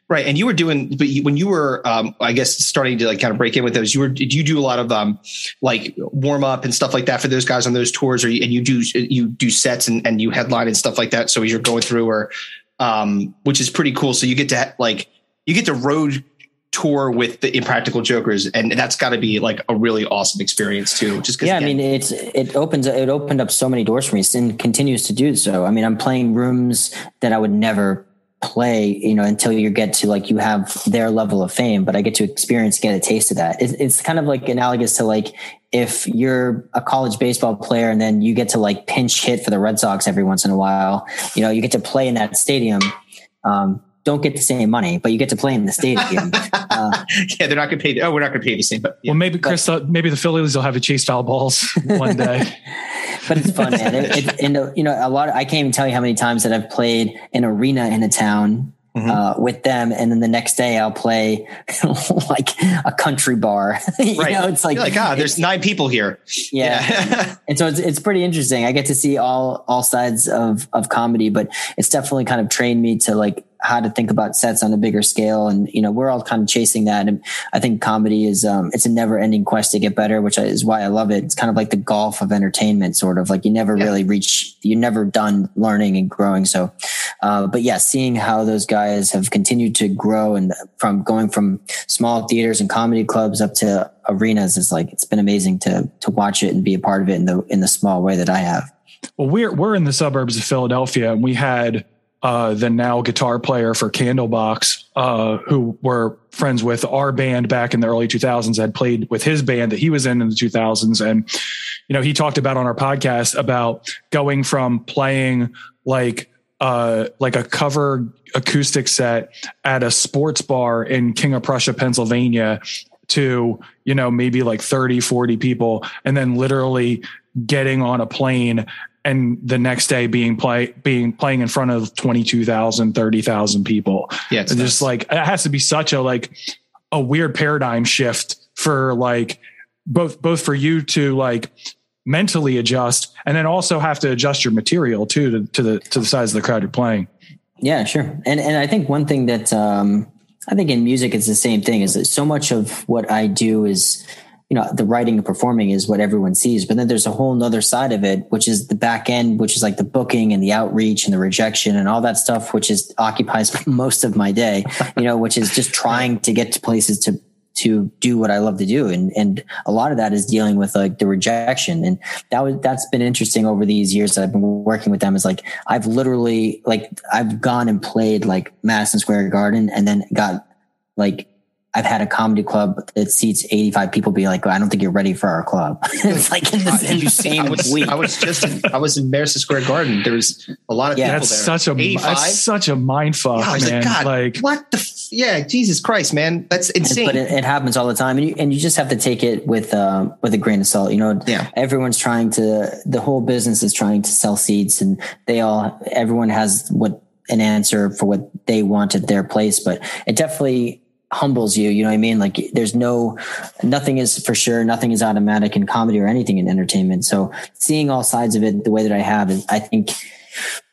Right. And you were doing, but you, when you were, um, I guess, starting to like kind of break in with those, you were, did you do a lot of, um, like warm up and stuff like that for those guys on those tours or, you, and you do, you do sets and, and you headline and stuff like that. So you're going through or, um, which is pretty cool. So you get to like, you get to road tour with the impractical jokers and that's got to be like a really awesome experience too just because yeah again, i mean it's it opens it opened up so many doors for me and continues to do so. I mean i'm playing rooms that i would never play you know until you get to like you have their level of fame but i get to experience get a taste of that. It's, it's kind of like analogous to like if you're a college baseball player and then you get to like pinch hit for the red sox every once in a while you know you get to play in that stadium um, don't get the same money, but you get to play in the stadium. uh, yeah, they're not going to pay. The, Oh, we're not going to pay the same. But yeah. well, maybe Chris, but, maybe the Phillies will have a chase foul balls one day. but it's fun, man. It, it, and you know, a lot. Of, I can't even tell you how many times that I've played an arena in a town Mm-hmm. Uh, with them, and then the next day I'll play like a country bar. you right. know, it's like, You're like ah, there's nine people here. Yeah, yeah. and so it's it's pretty interesting. I get to see all all sides of of comedy, but it's definitely kind of trained me to like how to think about sets on a bigger scale. And, you know, we're all kind of chasing that. And I think comedy is, um, it's a never ending quest to get better, which is why I love it. It's kind of like the golf of entertainment, sort of like you never yeah. really reach, you're never done learning and growing. So, uh, but yeah, seeing how those guys have continued to grow and from going from small theaters and comedy clubs up to arenas is like, it's been amazing to, to watch it and be a part of it in the, in the small way that I have. Well, we're, we're in the suburbs of Philadelphia and we had, uh, the now guitar player for Candlebox, uh, who were friends with our band back in the early 2000s, had played with his band that he was in in the 2000s. And, you know, he talked about on our podcast about going from playing like, uh, like a cover acoustic set at a sports bar in King of Prussia, Pennsylvania to, you know, maybe like 30, 40 people, and then literally getting on a plane and the next day being play being playing in front of 22,000 30,000 people. Yeah, it's just like it has to be such a like a weird paradigm shift for like both both for you to like mentally adjust and then also have to adjust your material too to, to the to the size of the crowd you're playing. Yeah, sure. And and I think one thing that um I think in music it's the same thing is that so much of what I do is you know the writing and performing is what everyone sees but then there's a whole nother side of it which is the back end which is like the booking and the outreach and the rejection and all that stuff which is occupies most of my day you know which is just trying to get to places to to do what I love to do. And, and a lot of that is dealing with like the rejection. And that was, that's been interesting over these years that I've been working with them is like, I've literally like, I've gone and played like Madison Square Garden and then got like I've had a comedy club that seats 85 people be like, I don't think you're ready for our club. it's like in the, in the same I was, week. I was just, in, I was in Madison Square Garden. There's a lot of yeah, people that's there. such a, that's such a mind fuck, yeah, man. Like, God, like, what the, f- yeah, Jesus Christ, man. That's insane. But it, it, happens all the time. And you, and you just have to take it with, um, with a grain of salt. You know, yeah. everyone's trying to, the whole business is trying to sell seats and they all, everyone has what, an answer for what they want at their place, but it definitely humbles you. You know what I mean? Like there's no, nothing is for sure. Nothing is automatic in comedy or anything in entertainment. So seeing all sides of it the way that I have is, I think,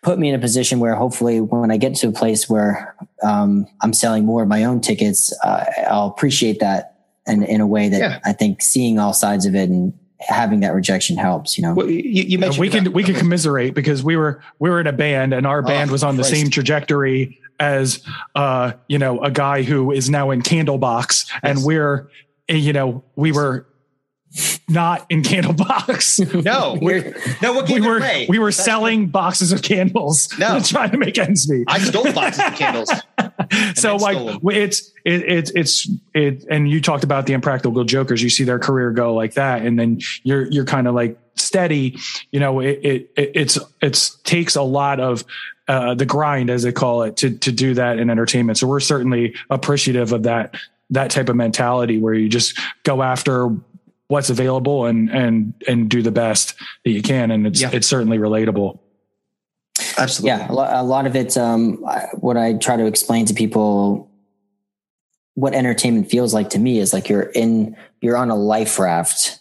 put me in a position where hopefully when I get to a place where um, I'm selling more of my own tickets, uh, I'll appreciate that in, in a way that yeah. I think seeing all sides of it and having that rejection helps, you know. Well, you, you mentioned we can we can commiserate because we were we were in a band and our band oh, was on the same trajectory as uh, you know, a guy who is now in Candlebox, yes. and we're you know, we were not in Candlebox. No, we're, no, what we were away? we were selling boxes of candles, No. trying to make ends meet. I stole boxes of candles. so like it's it, it's it's it and you talked about the impractical jokers you see their career go like that and then you're you're kind of like steady you know it, it it it's it's takes a lot of uh the grind as they call it to to do that in entertainment. So we're certainly appreciative of that that type of mentality where you just go after what's available and and and do the best that you can. And it's Yeah. it's certainly relatable. Absolutely. yeah. A lot, a lot of it um what i try to explain to people what entertainment feels like to me is like you're in you're on a life raft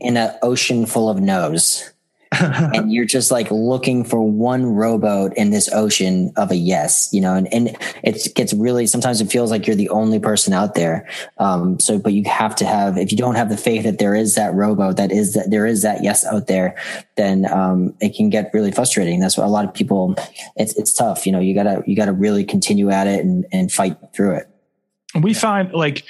in an ocean full of no's and you're just like looking for one rowboat in this ocean of a yes, you know, and, and it gets really, sometimes it feels like you're the only person out there. Um, so, but you have to have, if you don't have the faith that there is that rowboat, that is that there is that yes out there, then, um, it can get really frustrating. That's what a lot of people, it's, it's tough. You know, you gotta, you gotta really continue at it and, and fight through it. We find like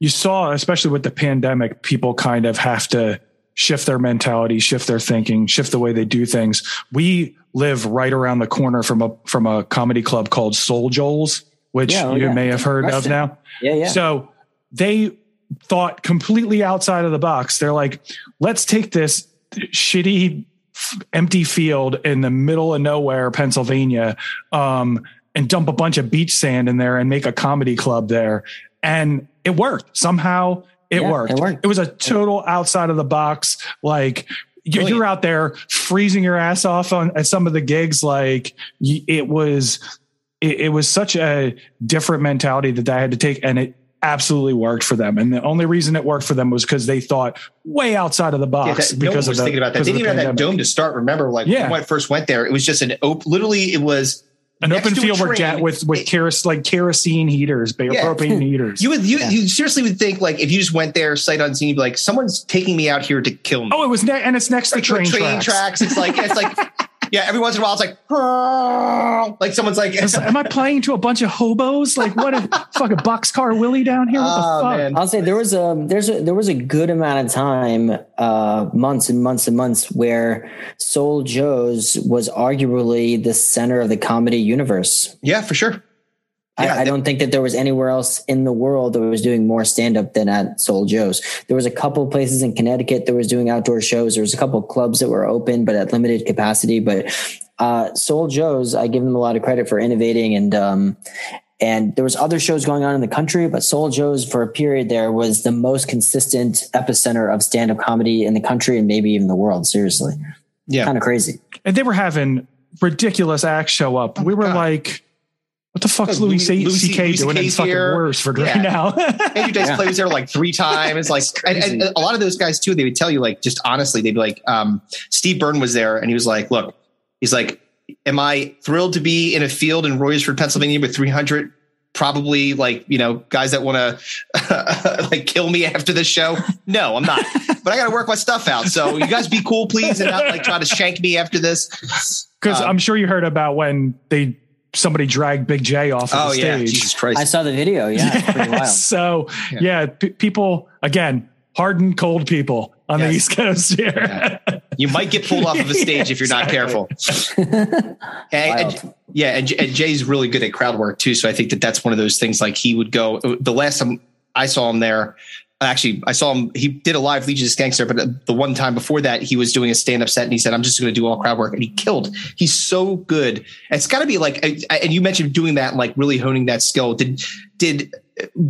you saw, especially with the pandemic, people kind of have to shift their mentality, shift their thinking, shift the way they do things. We live right around the corner from a from a comedy club called Soul Joe's, which Yeah, oh, you yeah. may have heard of now. Yeah. Yeah. So they thought completely outside of the box. They're like, let's take this shitty empty field in the middle of nowhere, Pennsylvania, um, and dump a bunch of beach sand in there and make a comedy club there. And it worked. Somehow it Yeah, worked. it worked. was a total outside of the box, like Brilliant. Oh, you're out there freezing your ass off on at some of the gigs. Like it was, it, it was such a different mentality that I had to take, and it absolutely worked for them. And the only reason it worked for them was because they thought way outside of the Yeah, box that, no one was of the, thinking about that. They didn't the even have that dome to start. Remember, like Yeah. when I first went there, it was just an open. Literally, it was An open field with, with with keros, like kerosene heaters, ba- Yeah. propane heaters. you would you, Yeah. you seriously would think like if you just went there sight unseen, you'd be like someone's taking me out here to kill me. oh, it was ne- and it's next to train, train tracks. tracks. It's like it's like yeah. Every once in a while, it's like like someone's like. Am I playing to a bunch of hobos? Like what? A fucking boxcar Willie down here? What the Oh, fuck? I'll say there was a there's a there was a good amount of time, uh, months and months and months where Soul Joe's was arguably the center of the comedy universe. yeah, for sure. Yeah, I, I don't think that there was anywhere else in the world that was doing more stand up than at Soul Joe's. There was a couple places in Connecticut that was doing outdoor shows. There was a couple clubs that were open, but at limited capacity. But uh, Soul Joe's, I give them a lot of credit for innovating and um, and there was other shows going on in the country, but Soul Joe's for a period there was the most consistent epicenter of stand up comedy in the country and maybe even the world. Seriously, Yeah. kind of crazy. And they were having ridiculous acts show up. we were Oh God. like, what the fuck's Louis- Louis, C- Louis C.K. Louis doing in fucking here. worse for Yeah. right now? Andrew Dice Yeah. Clay was there like three times. Like, and, and a lot of those guys too, they would tell you, like, just honestly, they'd be like, um, Steve Byrne was there and he was like, look, he's like, am I thrilled to be in a field in Royersford, Pennsylvania with 300 probably like, you know, guys that want to like kill me after this show? No, I'm not, but I got to work my stuff out. So you guys be cool, please. And not like try to shank me after this. Because Um, I'm sure you heard about when they somebody dragged Big Jay off of Oh the yeah. stage. Jesus Christ. I saw the video. Yeah, it's pretty wild. So Yeah. yeah, p- people again, hardened, cold people on the East Coast here. Yeah. You might get pulled off of a stage if you're not careful. And- and- yeah, and, and Jay's really good at crowd work too. So I think that that's one of those things. Like he would go. The last time I saw him there, actually, I saw him. He did a live Legion of Skanks there, but the one time before that, he was doing a stand up set, and he said, "I'm just going to do all crowd work," and he killed. He's so good. And it's got to be like, and you mentioned doing that, like really honing that skill. Did did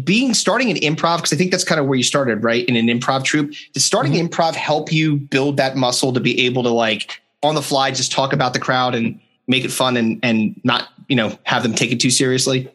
being starting an improv because I think that's kind of where you started, right? In an improv troupe. Did starting mm-hmm. improv help you build that muscle to be able to like on the fly just talk about the crowd and make it fun and and not you know have them take it too seriously?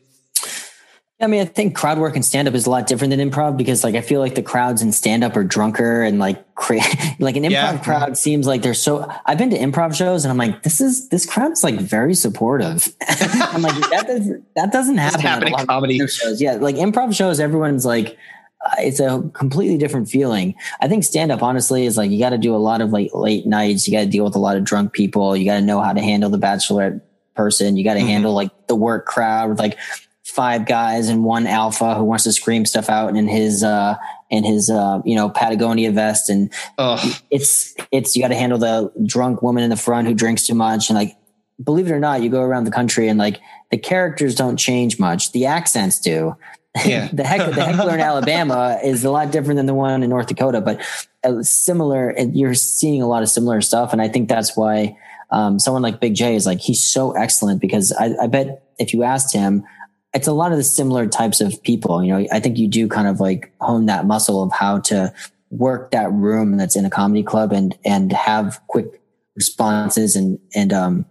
I mean, I think crowd work and stand up is a lot different than improv because, like, I feel like the crowds in stand up are drunker and like cra- like an improv Yeah. crowd seems like they're so. I've been to improv shows and I'm like, this is this crowd's like very supportive. I'm like, that does that doesn't happen. happen in comedy. shows. Yeah, like improv shows, everyone's like. Uh, it's a completely different feeling. I think stand up, honestly, is like you got to do a lot of like late nights. You got to deal with a lot of drunk people. You got to know how to handle the bachelorette person. You got to Mhm. handle like the work crowd with like five guys and one alpha who wants to scream stuff out in his uh in his uh you know Patagonia vest. And Ugh. it's it's you got to handle the drunk woman in the front who drinks too much. And like believe it or not you go around the country and like the characters don't change much. The accents do. Yeah. the heck the heckler in Alabama is a lot different than the one in North Dakota but uh, similar and you're seeing a lot of similar stuff. And I think that's why um, someone like Big Jay is like he's so excellent because I, I bet if you asked him it's a lot of the similar types of people. You know, I think you do kind of like hone that muscle of how to work that room that's in a comedy club and and have quick responses and and um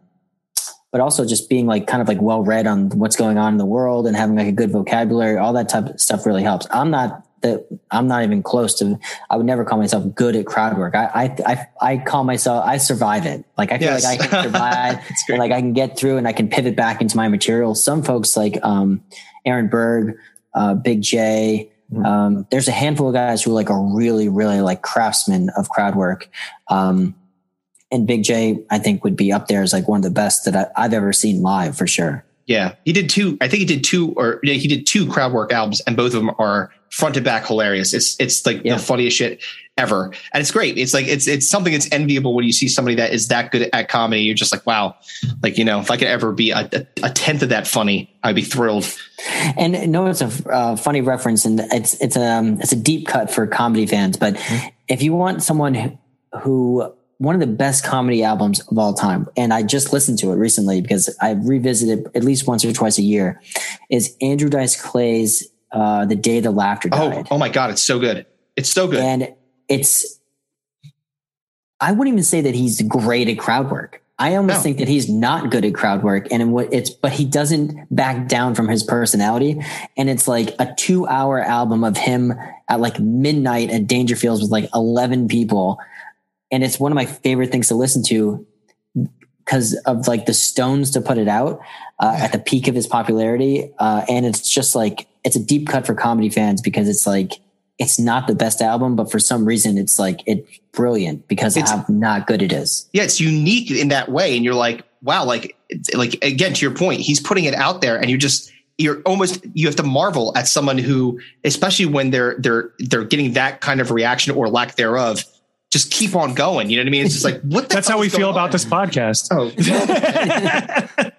but also just being like kind of like well read on what's going on in the world and having like a good vocabulary all that type of stuff really helps i'm not that i'm not even close to i would never call myself good at crowd work i i i, I call myself i survive it like i feel Yes. like i can survive and like I can get through and I can pivot back into my material. Some folks like um, Aaron Berg, uh, Big Jay. Mm-hmm. Um, there's a handful of guys who like are really, really like craftsmen of crowd work. Um, and Big Jay, I think, would be up there as like one of the best that I, I've ever seen live for sure. Yeah, he did two. I think he did two, or yeah, he did two crowd work albums, and both of them are front to back hilarious. It's it's like Yeah. the funniest shit ever, and it's great. It's like it's it's something that's enviable when you see somebody that is that good at comedy. You're just like, wow, like you know, if I could ever be a, a, tenth of that funny, I'd be thrilled. And no, it's a uh, funny reference, and it's it's a um, it's a deep cut for comedy fans. But if you want someone who one of the best comedy albums of all time, and I just listened to it recently because I revisit it at least once or twice a year, is Andrew Dice Clay's uh, "The Day the Laughter Oh, Died," oh my god, it's so good. It's so good. and it's. I wouldn't even say that he's great at crowd work. I almost No. think that he's not good at crowd work, and what it's, but he doesn't back down from his personality. And it's like a two-hour album of him at like midnight at Dangerfields with like eleven people, and it's one of my favorite things to listen to because of like the Stones to put it out uh, at the peak of his popularity, uh, and it's just like it's a deep cut for comedy fans because it's like it's not the best album, but for some reason it's like it's brilliant because It's- of how not good it is. yeah, it's unique in that way, and you're like, wow, like like again to your point, he's putting it out there, and you just you're almost you have to marvel at someone who, especially when they're they're they're getting that kind of reaction or lack thereof, just keep on going. You know what I mean? It's just like what the That's how we feel going about on? this podcast. Oh,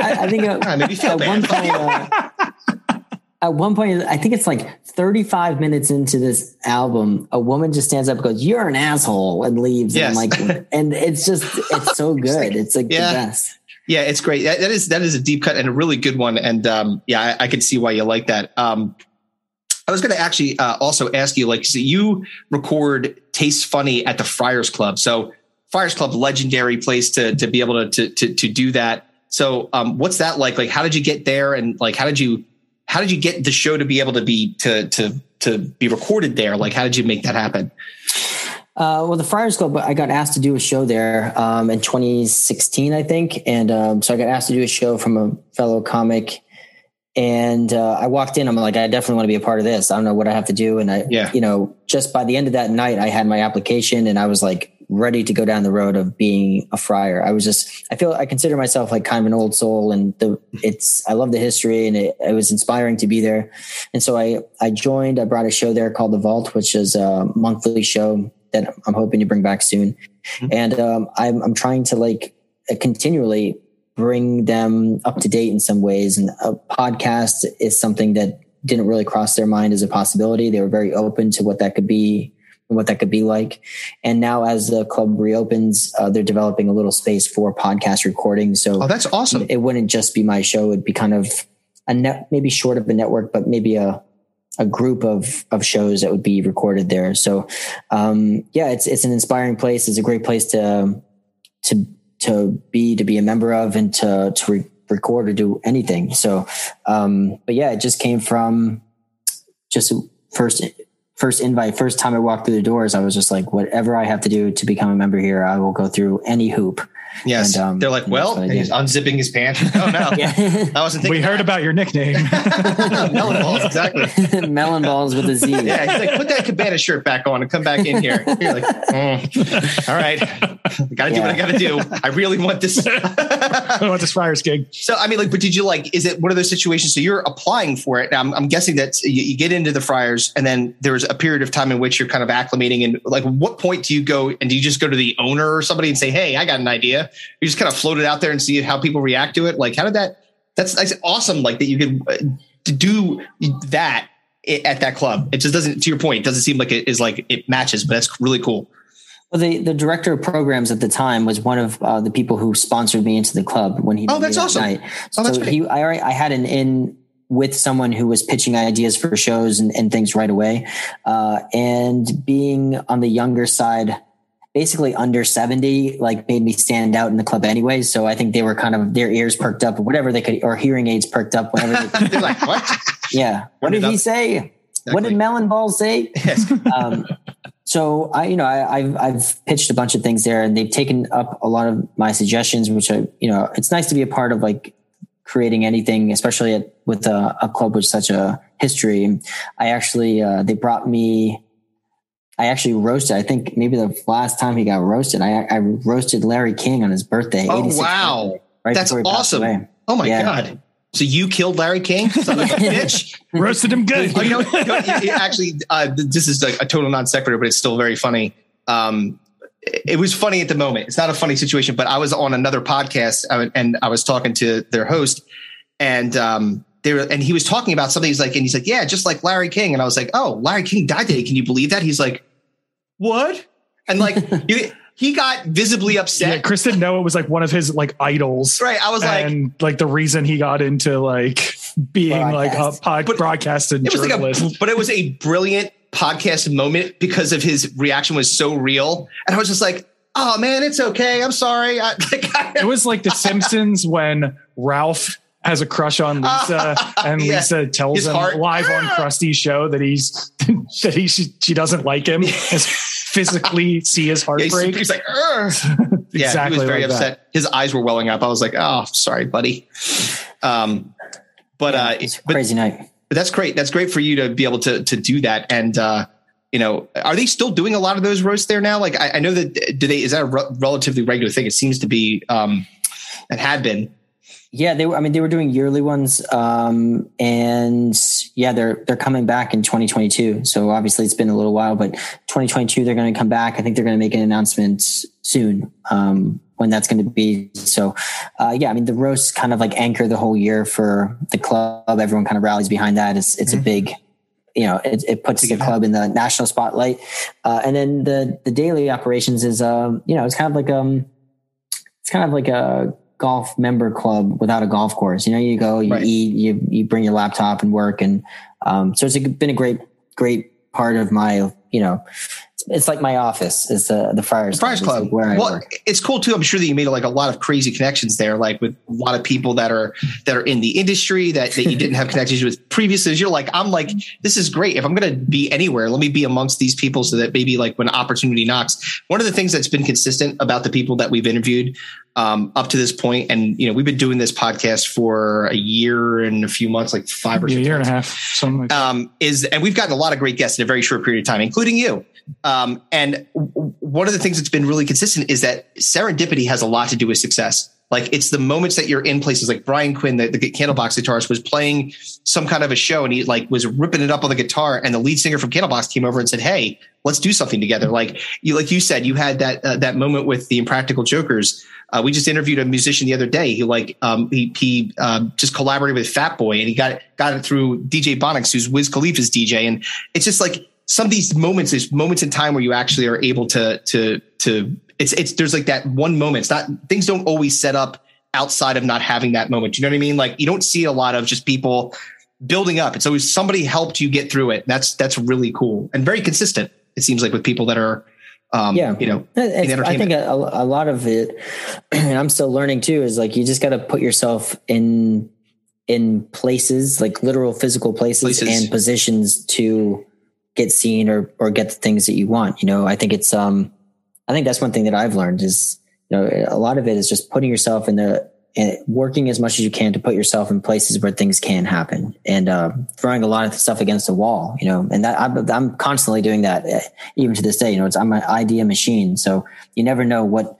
I, I think uh, maybe at one point, uh, at one point, I think it's like 35 minutes into this album, a woman just stands up and goes, "You're an asshole," and leaves. Yes. And I'm like, and it's just, it's so good. It's like Yeah. the best. Yeah, it's great. That, that is that is a deep cut and a really good one. And um, yeah, I, I can see why you like that. Um, I was going to actually uh, also ask you, like, so you record Taste Funny at the Friars Club. So Friars Club, legendary place to to be able to to to, to do that. So um, what's that like? Like, how did you get there? And like, how did you how did you get the show to be able to be to to to be recorded there? Like, how did you make that happen? Uh, well, the Friars Club, but I got asked to do a show there um, in 2016, I think. And um, so I got asked to do a show from a fellow comic. And uh, I walked in, I'm like, I definitely want to be a part of this. I don't know what I have to do. And I, Yeah. you know, just by the end of that night, I had my application and I was like ready to go down the road of being a friar. I was just, I feel, I consider myself like kind of an old soul and the, it's, I love the history and it, it was inspiring to be there. And so I, I joined, I brought a show there called The Vault, which is a monthly show that I'm hoping to bring back soon. And um, I'm, I'm trying to like continually bring them up to date in some ways. And a podcast is something that didn't really cross their mind as a possibility. They were very open to what that could be and what that could be like. And now as the club reopens, uh, they're developing a little space for podcast recording. So Oh, that's awesome. it wouldn't just be my show. It'd be kind of a net, maybe short of a network, but maybe a, a group of, of shows that would be recorded there. So, um, yeah, it's, it's an inspiring place. It's a great place to, to, to be, to be a member of and to, to re- record or do anything. So, um, but yeah, it just came from just first, first invite, first time I walked through the doors, I was just like, whatever I have to do to become a member here, I will go through any hoop Yes. And, um, They're like, well, and he's unzipping his pants. Oh no, yeah. I wasn't thinking. We heard about your nickname. Melon balls, exactly. Melon balls with a Z. Yeah, he's like, put that cabana shirt back on and come back in here. You're like, mm, all right, I got to do what I got to do. I really want this. I want this Friars gig. So, I mean, like, but did you like? Is it one of those situations? So you're applying for it. Now, I'm, I'm guessing that you, you get into the Friars, and then there's a period of time in which you're kind of acclimating. And like, what point do you go? And do you just go to the owner or somebody and say, "Hey, I got an idea"? You just kind of float it out there and see how people react to it. Like, how did that? That's, that's awesome. Like that you could uh, do that at that club. It just doesn't. To your point, it doesn't seem like it is like it matches, but that's really cool. Well, the, the director of programs at the time was one of uh, the people who sponsored me into the club when he. Oh, that's awesome! Night. Oh, that's so he, I, I had an in with someone who was pitching ideas for shows and, and things right away, uh, and being on the younger side basically under 70 like made me stand out in the club anyway so i think they were kind of their ears perked up or whatever they could or hearing aids perked up whatever they could. like what yeah what did he say exactly. what did melon ball say yes. um, so i you know I, have I've pitched a bunch of things there and they've taken up a lot of my suggestions which i you know it's nice to be a part of like creating anything especially at, with a, a club with such a history i actually uh, they brought me I actually roasted. I think maybe the last time he got roasted, I, I roasted Larry King on his birthday. Oh wow, birthday, right that's awesome! Oh my yeah. god. So you killed Larry King, son of a bitch. Roasted him good. Oh, you know, you know, actually, uh, this is like a total non sequitur, but it's still very funny. Um, it was funny at the moment. It's not a funny situation, but I was on another podcast uh, and I was talking to their host, and um, they were, and he was talking about something. He's like, and he's like, yeah, just like Larry King. And I was like, oh, Larry King died today. Can you believe that? He's like, what? And like, he got visibly upset. Yeah, Chris didn't know it was like one of his like idols. Right. I was like, and like the reason he got into like being broadcast. like a pod, but broadcasted it was journalist. Like a, but it was a brilliant podcast moment because of his reaction was so real. And I was just like, oh man, it's okay. I'm sorry. I, like, I, it was like The Simpsons when Ralph has a crush on Lisa, and yeah. Lisa tells His him heart. live on Krusty's show that he's that he she, she doesn't like him. physically see his heartbreak. yeah, break. He's, like, exactly yeah, he was very like upset. That. His eyes were welling up. I was like, oh, sorry, buddy. Um, but yeah, uh, it's crazy night. But that's great. That's great for you to be able to to do that. And uh, you know, are they still doing a lot of those roasts there now? Like, I, I know that do they is that a re- relatively regular thing? It seems to be. Um, and had been yeah, they were. I mean, they were doing yearly ones, um, and yeah, they're they're coming back in 2022. So obviously, it's been a little while, but 2022 they're going to come back. I think they're going to make an announcement soon um, when that's going to be. So uh, yeah, I mean, the roasts kind of like anchor the whole year for the club. Everyone kind of rallies behind that. It's it's mm-hmm. a big you know it, it puts the club in the national spotlight uh, and then the the daily operations is um you know it's kind of like um it's kind of like a golf member club without a golf course. You know, you go, you right. eat, you you bring your laptop and work, and um, so it's been a great great part of my you know it's like my office is the the Friars, Friars Club. Like where I well, work. it's cool too. I'm sure that you made like a lot of crazy connections there, like with a lot of people that are that are in the industry that, that you didn't have connections with previously. You're like, I'm like, this is great. If I'm going to be anywhere, let me be amongst these people so that maybe like when opportunity knocks. One of the things that's been consistent about the people that we've interviewed um, up to this point, and you know, we've been doing this podcast for a year and a few months, like five or yeah, a year and a half, something like um, is, and we've gotten a lot of great guests in a very short period of time, including you. Um, and one of the things that's been really consistent is that serendipity has a lot to do with success. Like it's the moments that you're in places like Brian Quinn, the, the Candlebox guitarist, was playing some kind of a show and he like was ripping it up on the guitar, and the lead singer from Candlebox came over and said, "Hey, let's do something together." Like you, like you said, you had that uh, that moment with the Impractical Jokers. Uh, we just interviewed a musician the other day. He like um, he he um, just collaborated with Fat Boy, and he got got it through DJ Bonics, who's Wiz Khalifa's DJ, and it's just like some of these moments is moments in time where you actually are able to to to it's it's there's like that one moment. It's not things don't always set up outside of not having that moment. You know what I mean? Like you don't see a lot of just people building up. It's always somebody helped you get through it. That's that's really cool and very consistent. It seems like with people that are um, yeah, you know, I think a, a, lot of it, and I'm still learning too, is like you just got to put yourself in in places, like literal physical places, places, and positions to get seen or or get the things that you want. You know, I think it's um I think that's one thing that I've learned is you know, a lot of it is just putting yourself in the and working as much as you can to put yourself in places where things can happen and uh, throwing a lot of stuff against the wall, you know, and that I'm, I'm constantly doing that uh, even to this day, you know, it's, I'm an idea machine. So you never know what,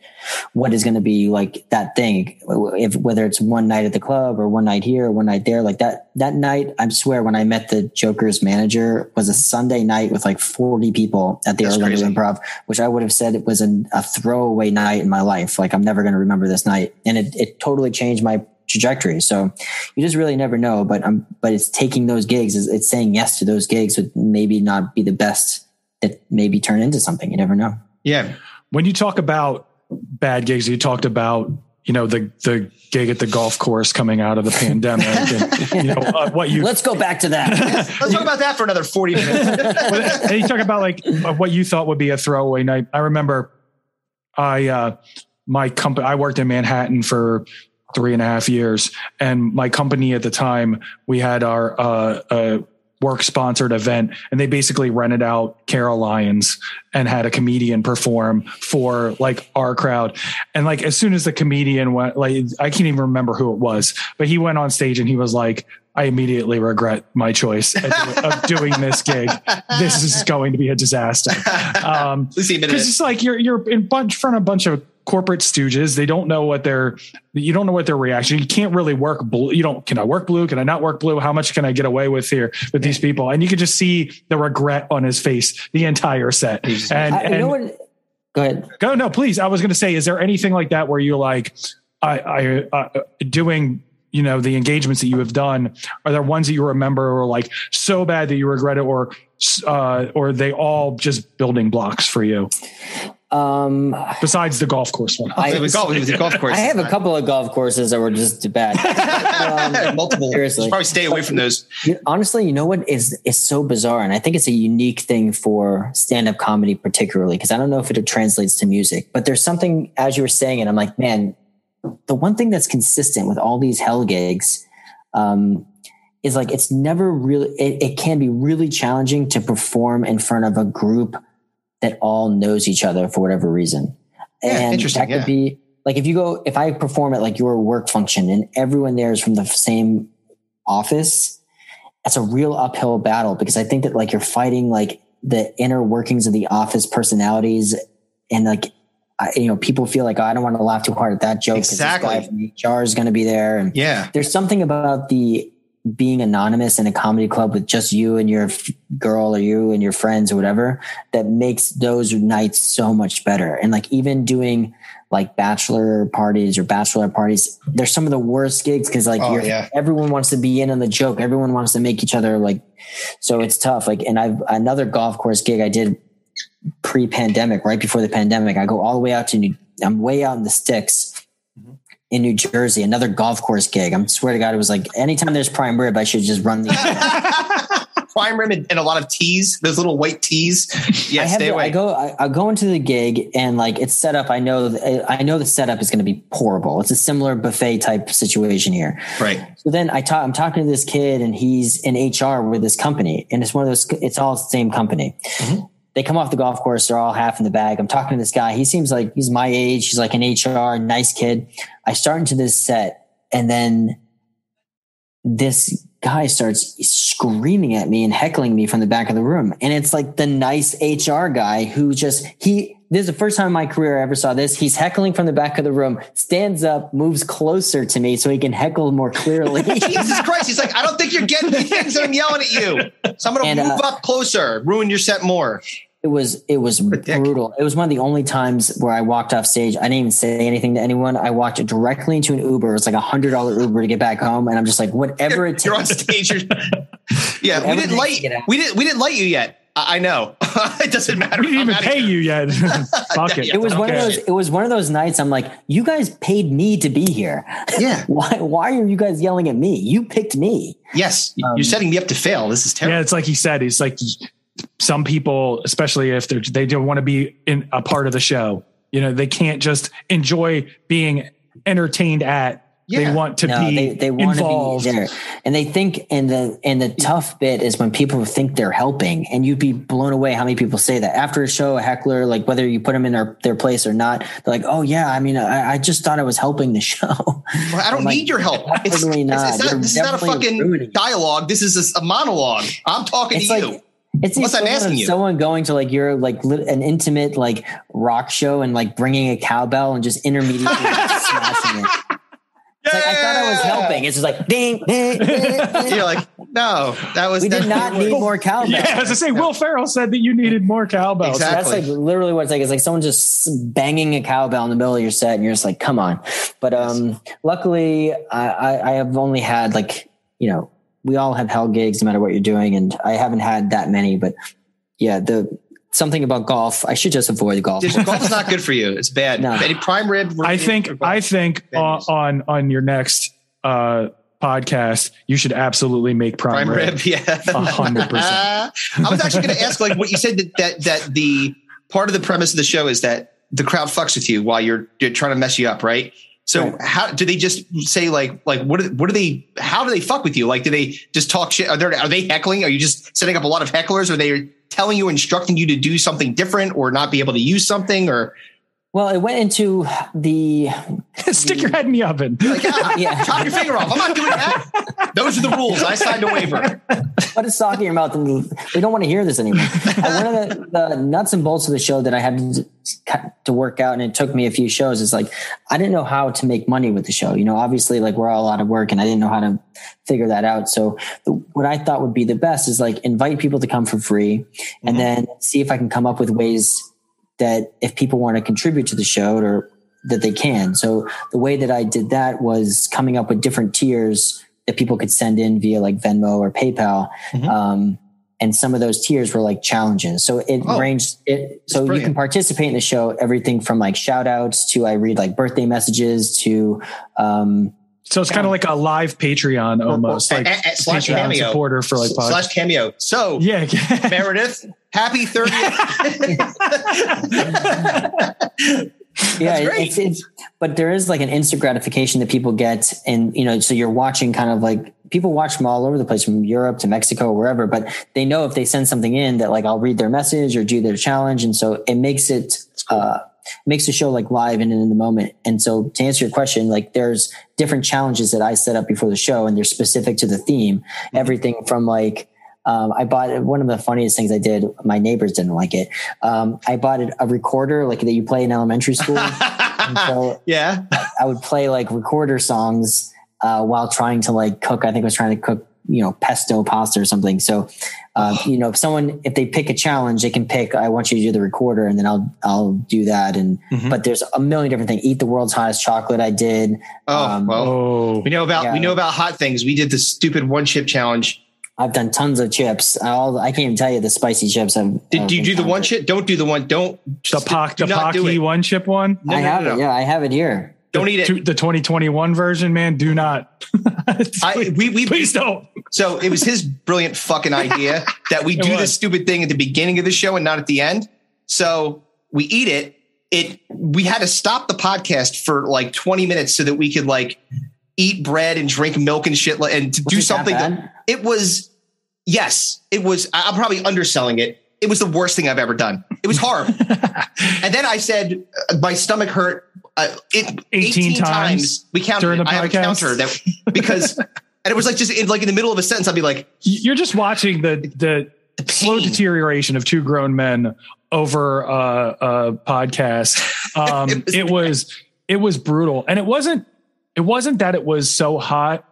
what is going to be like that thing, if whether it's one night at the club or one night here or one night there, like that, that night, I swear when I met the Joker's manager was a Sunday night with like 40 people at the Orlando Improv, which I would have said it was a, a throwaway night in my life. Like I'm never going to remember this night. And it, it totally changed my trajectory. So you just really never know, but I'm, but it's taking those gigs, it's saying yes to those gigs would maybe not be the best that maybe turn into something. You never know. Yeah. When you talk about bad gigs, you talked about you know the the gig at the golf course coming out of the pandemic and you know uh, what you let's go back to that. Let's talk about that for another 40 minutes. And you talk about like what you thought would be a throwaway night. I remember i uh my company i worked in manhattan for three and a half years and my company at the time we had our uh, uh work sponsored event and they basically rented out Caroline's and had a comedian perform for like our crowd. And like as soon as the comedian went, like I can't even remember who it was, but he went on stage and he was like, I immediately regret my choice of doing this gig. This is going to be a disaster. Um, because it's like you're you're in bunch front of a bunch of corporate stooges. They don't know what their you don't know what their reaction. You can't really work blue. You don't can I work blue? Can I not work blue? How much can I get away with here with these people? And you can just see the regret on his face the entire set. And, I, and you? Go ahead. Go no, please. I was going to say, is there anything like that where you're like, I, I uh, doing you know the engagements that you have done are there ones that you remember or like so bad that you regret it or uh, or they all just building blocks for you um, Besides the golf course one, I, was, golf, was golf course. I have a couple of golf courses that were just bad. Um, Multiple. Seriously, probably stay away from those. Honestly, you know what is is so bizarre, and I think it's a unique thing for stand up comedy, particularly because I don't know if it translates to music, but there's something as you were saying, and I'm like, man, the one thing that's consistent with all these hell gigs. Um, is like it's never really it, it can be really challenging to perform in front of a group that all knows each other for whatever reason. Yeah, and interesting. that could yeah. be like if you go, if I perform at like your work function and everyone there is from the same office, that's a real uphill battle because I think that like you're fighting like the inner workings of the office personalities and like I, you know, people feel like oh, I don't want to laugh too hard at that joke. Exactly. HR is going to be there, and yeah, there's something about the being anonymous in a comedy club with just you and your girl or you and your friends or whatever that makes those nights so much better. And like even doing like bachelor parties or bachelor parties, they're some of the worst gigs because like oh, yeah. everyone wants to be in on the joke. Everyone wants to make each other like, so it's tough. Like, and I've another golf course gig I did pre pandemic, right before the pandemic. I go all the way out to New, I'm way out in the sticks in New Jersey, another golf course gig. I swear to God, it was like anytime there's prime rib, I should just run the prime rib and, and, a lot of teas, those little white teas. Yeah, stay the, away. I go, I, I, go into the gig and like it's set up. I know, I know the setup is going to be horrible. It's a similar buffet type situation here. Right. So then I talk, I'm talking to this kid and he's in HR with this company and it's one of those, it's all the same company. Mm-hmm they come off the golf course. They're all half in the bag. I'm talking to this guy. He seems like he's my age. He's like an HR, nice kid. I start into this set and then this guy starts screaming at me and heckling me from the back of the room. And it's like the nice HR guy who just, he, this is the first time in my career I ever saw this. He's heckling from the back of the room, stands up, moves closer to me so he can heckle more clearly. Jesus Christ. He's like, I don't think you're getting the things I'm yelling at you. So I'm going to move uh, up closer, ruin your set more. It was it was brutal. It was one of the only times where I walked off stage. I didn't even say anything to anyone. I walked directly into an Uber. It was like a hundred dollar Uber to get back home, and I'm just like, whatever it takes. You're on stage. You're, yeah, we didn't light. We didn't. We didn't light you yet. I know. it doesn't matter. We didn't even pay you yet. Fuck it. It was one of those. It was one of those nights. I'm like, you guys paid me to be here. Yeah. why? Why are you guys yelling at me? You picked me. Yes. Um, you're setting me up to fail. This is terrible. Yeah. It's like he said. He's like some people, especially if they're, they don't want to be in a part of the show, you know, they can't just enjoy being entertained at They want to No, be they, they want involved. to be there. And they think and the and the tough bit is when people think they're helping and you'd be blown away how many people say that. After a show, a heckler, like whether you put them in their, their place or not, they're like, Oh yeah, I mean I, I just thought I was helping the show. Well, I don't I'm like, need your help. It's, definitely it's- not. it's not- this is not a fucking dialogue. This is a, a monologue. I'm talking It's to like you. It's the Unless I'm asking you. someone going to like your like lit- an intimate like rock show and like bringing a cowbell and just intermediately like, smashing it. It's like I thought I was helping. It's just like ding, ding, ding, ding. You're like, no, that was We did not need more cowbell. Yeah, as I say, Will Ferrell said that you needed more cowbells. Exactly. That's like literally what it's like. It's like someone just banging a cowbell in the middle of your set, and you're just like, "Come on!" But um, luckily, I, I, I have only had like you know, we all have hell gigs no matter what you're doing, and I haven't had that many. But yeah, the something about golf, I should just avoid golf. Golf is not good for you. It's bad. No. Any prime rib? I think I think on, on on your next uh, podcast, you should absolutely make prime, prime rib. rib. Yeah, hundred percent. I was actually going to ask, like, what you said that, that that the part of the premise of the show is that the crowd fucks with you while you're, you're trying to mess you up, right? So how do they just say like like what do, what do they how do they fuck with you? Like do they just talk shit? Are there are they heckling? Are you just setting up a lot of hecklers? Are they telling you instructing you to do something different or not be able to use something or well, it went into the Stick your head in the oven. like ah, Yeah. chop your finger off? I'm not doing that. Those are the rules. I signed a waiver. Put a sock in your mouth and we don't want to hear this anymore. Uh, one of the, the nuts and bolts of the show that I had to, to work out, and it took me a few shows, is like I didn't know how to make money with the show. You know, obviously, like we're all out of work, and I didn't know how to figure that out. So, the, what I thought would be the best is like invite people to come for free, and then see if I can come up with ways that if people want to contribute to the show or that they can. So the way that I did that was coming up with different tiers that people could send in via like Venmo or PayPal. Mhm. Um, and some of those tiers were like challenges. So it Oh, ranged it. So you can participate in the show, everything from like shout outs to I read like birthday messages to, um, So it's kind of like a live Patreon almost, like a- a- slash Patreon cameo. supporter for like podcasts. slash cameo. So Yeah, Meredith, happy 30th. yeah, That's great. it's, it's, but there is like an instant gratification that people get. And, you know, so you're watching kind of like people watch from all over the place, from Europe to Mexico, wherever, but they know if they send something in that like I'll read their message or do their challenge. And so it makes it, uh, makes the show like live and in the moment. And so to answer your question, like there's different challenges that I set up before the show and they're specific to the theme. Mm-hmm. Everything from like, um, I bought one of the funniest things I did. My neighbors didn't like it. Um, I bought a recorder like that you play in elementary school. so yeah. I would play like recorder songs uh, while trying to like cook. I think I was trying to cook, you know, pesto pasta or something. So, uh, you know, if someone if they pick a challenge, they can pick. I want you to do the recorder, and then I'll I'll do that. And Mhm. but there's a million different things. Eat the world's hottest chocolate. I did. Oh, Um, well. oh, We know about Yeah. we know about hot things. We did the stupid one chip challenge. I've done tons of chips. All I can't even tell you the spicy chips. I've, Did I've do you do the one chip? Don't do the one. Don't the Pock, do the not do one chip one. No, I no, have no, it. no. Yeah, I have it here. Don't eat it. To- the 2021 version, man. Do not. I, we, we, Please don't. So it was his brilliant fucking idea that we do was. this stupid thing at the beginning of the show and not at the end. So we eat it. It we had to stop the podcast for like 20 minutes so that we could like eat bread and drink milk and shit and to Was do it that something. bad? That, it was yes, it was. I- I'm probably underselling it. It was the worst thing I've ever done. It was horrible. and then I said my stomach hurt. Uh, it 18 18, times. times We counted. during it. the I have a counter that because and it was like just in, like in the middle of a sentence. I'd be like, You're just watching the the the slow deterioration of two grown men over uh, a podcast. Um, It was it was it was brutal, and it wasn't it wasn't that it was so hot,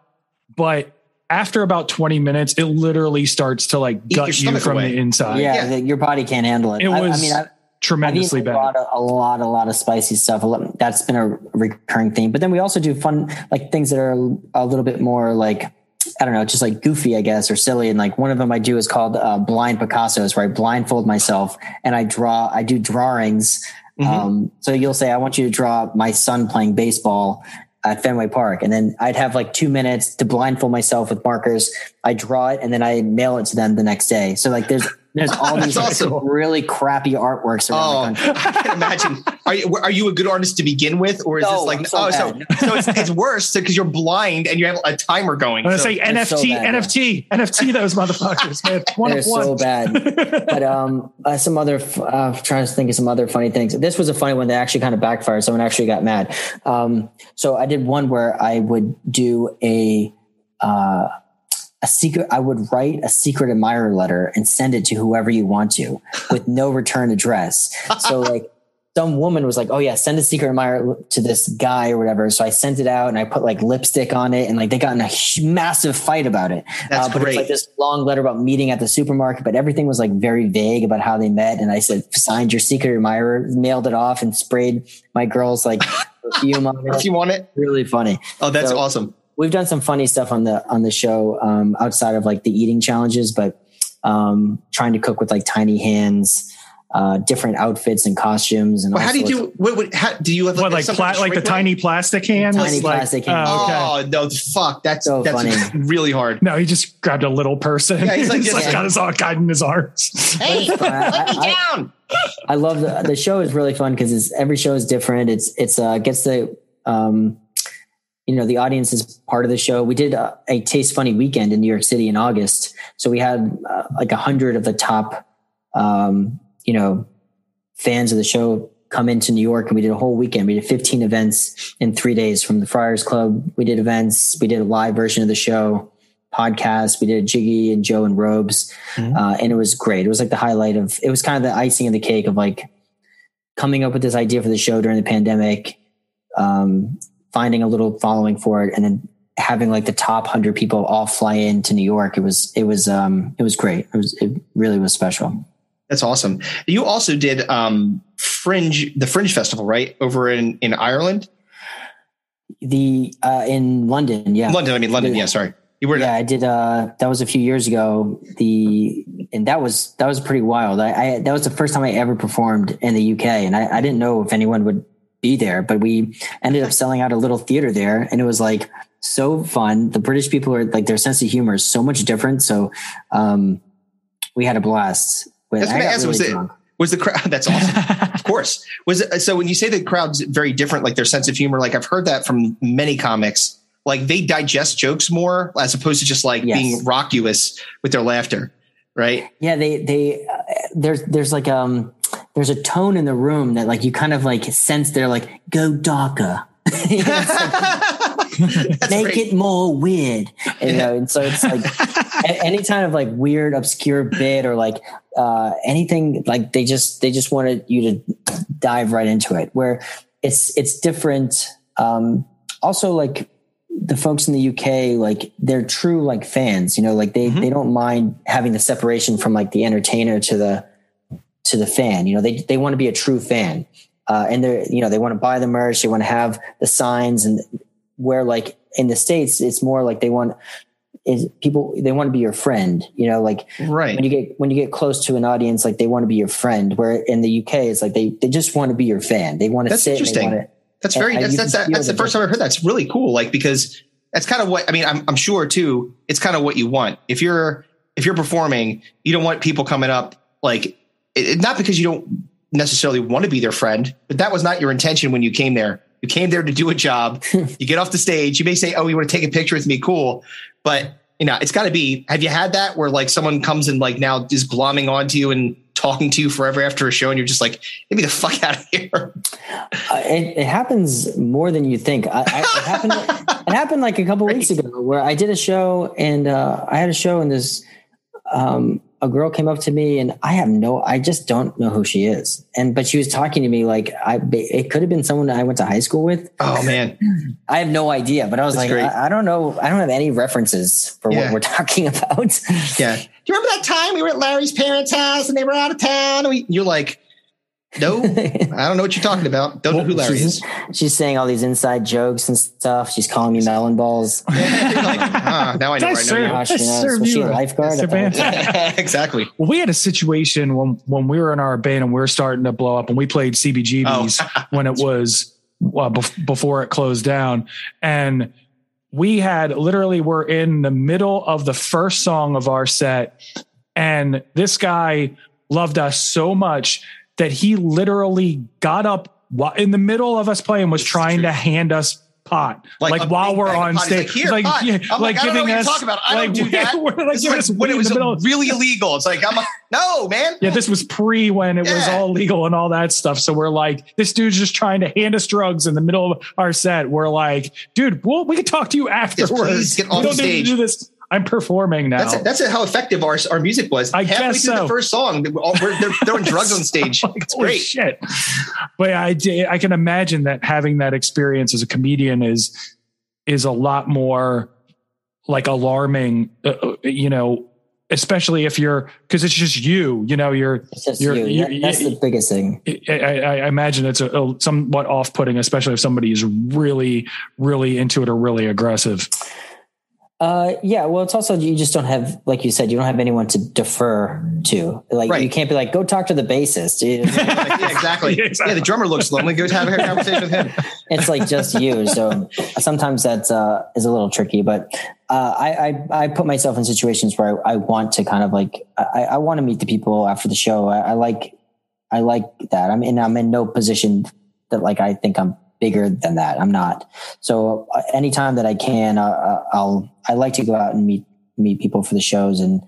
but after about 20 minutes, it literally starts to like gut you from away. the inside. yeah, yeah. your body can't handle it. It I, I was mean, I, tremendously bad. a lot, of, a lot, a lot of spicy stuff. Lot- That's been a recurring theme. But then we also do fun, like things that are a little bit more like, I don't know, just like goofy, I guess, or silly. And like one of them I do is called uh, blind Picasso's, where I blindfold myself and I draw, I do drawings. Mhm. Um, so you'll say, I want you to draw my son playing baseball at Fenway Park. And then I'd have like two minutes to blindfold myself with markers. I draw it and then I mail it to them the next day. So like there's There's all these awesome. really crappy artworks around oh, I can imagine. Are you are you a good artist to begin with, or is No, this like so oh so bad. so it's, it's worse because you're blind and you have a timer going. I'm gonna So- say it's so NFT, bad, yeah. NFT, NFT. Those motherfuckers, man. One They're of one. so bad. but um, uh, some other, f- uh, trying to think of some other funny things. This was a funny one that actually kind of backfired. Someone actually got mad. Um, so I did one where I would do a, uh, a secret, I would write a secret admirer letter and send it to whoever you want to with no return address. So like, some woman was like, "Oh yeah, send a secret admirer to this guy or whatever." So I sent it out and I put like lipstick on it, and like they got in a massive fight about it. That's Uh, but it's like this long letter about meeting at the supermarket, but everything was like very vague about how they met. And I said, signed your secret admirer, mailed it off, and sprayed my girl's like perfume on if you want it, Really funny. oh, that's So- awesome. We've done some funny stuff on the on the show um, outside of like the eating challenges, but um, trying to cook with like tiny hands, uh, different outfits and costumes, and Well, how do you do? What, what, how, do you have like, What like pla- like the shrink tiny plastic hands? Tiny Like- plastic hands. Oh, okay. Oh no! Fuck, that's So that's funny. really hard. No, he just grabbed a little person. Yeah, he's like, he's like yes. got his arm guide in his arms. Hey, But I- let me down. I love the the show is really fun because it's every show is different. It's it's uh gets the um you know the audience is part of the show. We did a, a Taste Funny weekend in New York City in August, so we had uh, like a hundred of the top um you know fans of the show come into New York and we did a whole weekend. We did 15 events in three days from the Friars Club. We did events. We did a live version of the show, podcast. We did a Jiggy and Joe and Robes. Mhm. Uh, and it was great. It was like the highlight of, it was kind of the icing of the cake of like coming up with this idea for the show during the pandemic, um, finding a little following for it and then having like the top hundred people all fly into New York. It was, it was, um, it was great. It was, it really was special. That's awesome. You also did um, Fringe, the Fringe Festival, right, over in in Ireland, The, uh, in London. Yeah. London. I mean London. Yeah. Yeah, sorry. You were yeah, I did. Uh, that was a few years ago. The and that was that was pretty wild. I, I that was the first time I ever performed in the UK, and I, I didn't know if anyone would be there, but we ended up selling out a little theater there, and it was like so fun. The British people are like their sense of humor is so much different. So um, we had a blast. With, That's what I got asked, was it- was the crowd. That's awesome. of course. Was it, so when you say the crowd's very different, like their sense of humor, like I've heard that from many comics. Like they digest jokes more as opposed to just like Yes. being raucous with their laughter, right? Yeah, they they uh, there's there's like um there's a tone in the room that like you kind of like sense they're like go darker. You know, it's like, make great. it more weird you know and so it's like any kind of like weird obscure bit or like uh anything like they just they just wanted you to dive right into it where it's it's different um also like the folks in the UK like they're true like fans you know like they Mhm. they don't mind having the separation from like the entertainer to the to the fan you know they they want to be a true fan uh, and they're you know they want to buy the merch they want to have the signs and where like in the states it's more like they want is people they want to be your friend you know like right. when you get when you get close to an audience like they want to be your friend where in the uk it's like they they just want to be your fan they want to That's sit and they interesting. to That's very. That's that's, that, that's the the first time i've heard that. It's really cool. Like because that's kind of what I mean. I'm I'm sure too. It's kind of what you want if you're if you're performing. You don't want people coming up like it, not because you don't necessarily want to be their friend, but that was not your intention when you came there. You came there to do a job. you get off the stage. You may say, "Oh, you want to take a picture with me? Cool," but you know it's got to be. Have you had that where like someone comes and like now is glomming onto you and talking to you forever after a show, and you're just like, "Get me the fuck out of here." Uh, it, it happens more than you think. I, I, it happened. it happened like a couple weeks ago where I did a show and uh, I had a show in this um, a girl came up to me and I have no, I just don't know who she is. And but she was talking to me like I, it could have been someone I went to high school with. Oh man. I have no idea, but I was That's like. I, I don't know. I don't have any references for Yeah. what we're talking about. Yeah. Do you remember that time we were at Larry's parents' house and they were out of town? And we, you're like, no, I don't know what you're talking about. Don't know who Larry is. she's, she's saying all these inside jokes and stuff. She's calling me melon balls. You're like, ah, now I know Nice, where I know Gosh, I you know, served was she a a- lifeguard? a I band. exactly. Well, we had a situation when when we were in our band and we were starting to blow up, and we played CBGBs Oh. when it was well, bef- before it closed down, and we had literally were in the middle of the first song of our set, And this guy loved us so much that he literally got up in the middle of us playing was trying to hand us pot. Like, like while we're on stage. like, like, like, yeah, I'm like, like giving us talk about. I like, don't do that. we're, like, when it was really illegal it's like I'm no man. Yeah this was pre when it yeah. was all legal and all that stuff. So we're like this dude's just trying to hand us drugs in the middle of our set. We're like dude well we can talk to you afterwards. yes, get on we don't stage. need to do this I'm performing now. That's, that's how effective our, our music was. I Halfway guess through so. the first song, we're, they're throwing drugs on stage. like, it's great. Shit. But I, I can imagine that having that experience as a comedian is is a lot more like alarming. Uh, you know, especially if you're because it's just you. You know, you're. You're, you. you're That's you, the biggest thing. I, I, I imagine it's a, a somewhat off-putting, especially if somebody is really, really into it or really aggressive. Uh, yeah, well, it's also you just don't have, like you said, you don't have anyone to defer to. Like Right. you can't be like, go talk to the bassist. Yeah, exactly. Yeah, exactly. Yeah, the drummer looks lonely. Go have a conversation with him. it's like just you. So sometimes that's uh, is a little tricky. But uh, I, I I put myself in situations where I, I want to kind of like I, I want to meet the people after the show. I, I like I like that. I'm in I'm in no position that like I think I'm bigger than that. I'm not. So uh, anytime that I can, uh, I'll I like to go out and meet meet people for the shows, and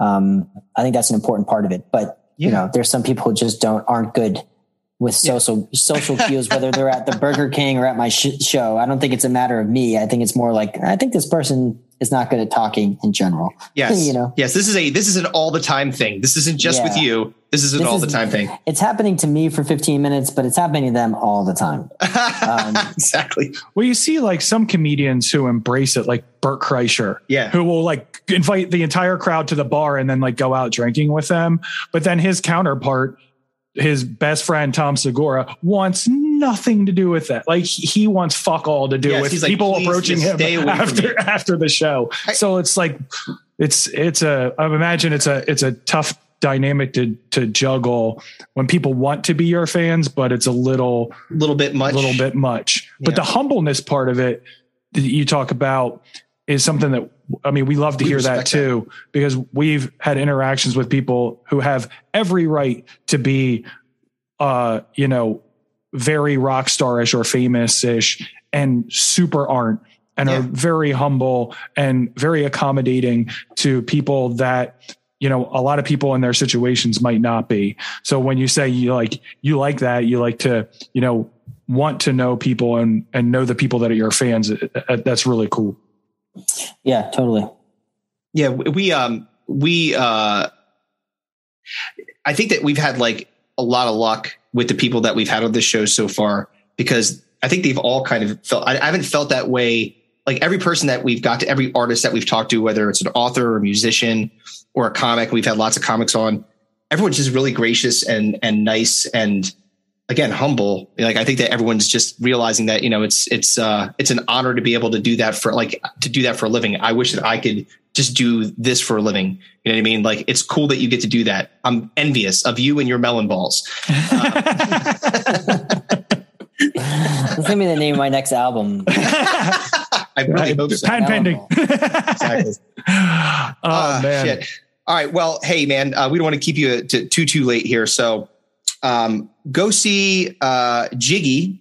um, I think that's an important part of it. But you know, there's some people who just don't aren't good with social social cues, whether they're at the Burger King or at my sh- show. I don't think it's a matter of me. I think it's more like I think this person is not good at talking in general. Yes. you know, Yes. This is a this is an all the time thing. This isn't just with you. This is an This all is- the time thing. it's happening to me for 15 minutes, but it's happening to them all the time. Um, exactly. Well, you see like some comedians who embrace it, like Bert Kreischer, Yeah. who will like invite the entire crowd to the bar and then like go out drinking with them. But then his counterpart, his best friend Tom Segura, wants nothing to do with that. Like he wants fuck all to do Yes, with he's like, people approaching him stay away from after after the show. I- so it's like it's it's a I imagine it's a it's a tough dynamic to to juggle when people want to be your fans, but it's a little little bit much. little bit much. But the humbleness part of it that you talk about is something that I mean, we love to We hear that too, because we've had interactions with people who have every right to be, uh, you know, very rock starish or famous ish and super aren't and Yeah. are very humble and very accommodating to people that you know a lot of people in their situations might not be so when you say you like you like that you like to you know want to know people and and know the people that are your fans uh, uh, that's really cool yeah, totally. Yeah, we um we uh I think that we've had like a lot of luck with the people that we've had on this show so far because I think they've all kind of felt I, I haven't felt that way. Like every person that we've got to every artist that we've talked to whether it's an author or a musician or a comic we've had lots of comics on everyone's just really gracious and and nice and again humble. Like i think that everyone's just realizing that you know it's it's uh it's an honor to be able to do that for like to do that for a living. I wish that i could just do this for a living you know what i mean like it's cool that you get to do that i'm envious of you and your melon balls That's gonna be the name of my next album. i really hope so Patent pending Exactly. oh Ah, man shit. All right. Well, hey, man, uh, we don't want to keep you to, too too late here. So, um, go see uh, Jiggy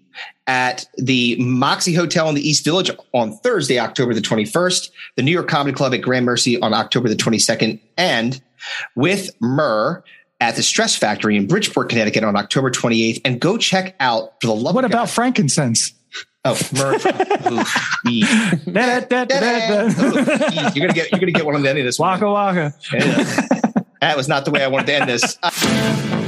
at the Moxy Hotel in the East Village on Thursday, October the twenty first. The New York Comedy Club at Gramercy on October the twenty second, and with Murr at the Stress Factory in Bridgeport, Connecticut on October twenty eighth. And go check out for the love. Of what of about God- frankincense oh Murr? Ee. You're gonna get you're gonna get one on the end of this. one. waka waka Yeah. that was not the way I wanted to end this.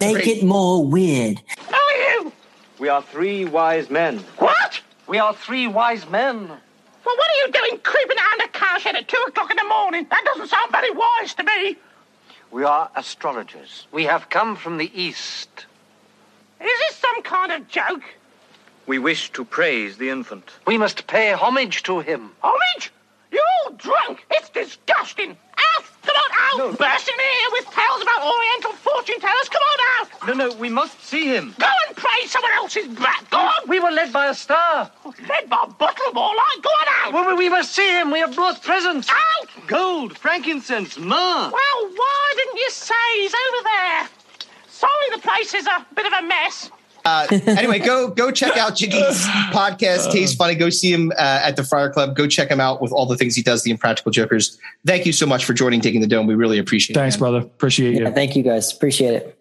Make it more weird. Who are you? We are three wise men. What? We are three wise men. Well, what are you doing creeping around a cowshed at two o'clock in the morning? That doesn't sound very wise to me. We are astrologers. We have come from the east. Is this some kind of joke? We wish to praise the infant. We must pay homage to him. Homage? You're all drunk. It's disgusting. How Come on out! Bursting in here with tales about Oriental fortune tellers. Come on out! No, no, we must see him. Go and pray someone else's brat. Go on! We were led by a star. Led by Buttleball. Like, go on out! Well, we must see him. We have brought presents. Out! Gold, frankincense, myrrh. Well, why didn't you say he's over there? Sorry, the place is a bit of a mess. Uh, anyway, go go check out Jiggy's podcast, Taste Funny. Go see him uh, at the Friar Club. Go check him out with all the things he does, the Impractical Jokers. Thank you so much for joining Digging the Dome. We really appreciate Thanks, it. man. brother. Appreciate you. Yeah, thank you guys. Appreciate it.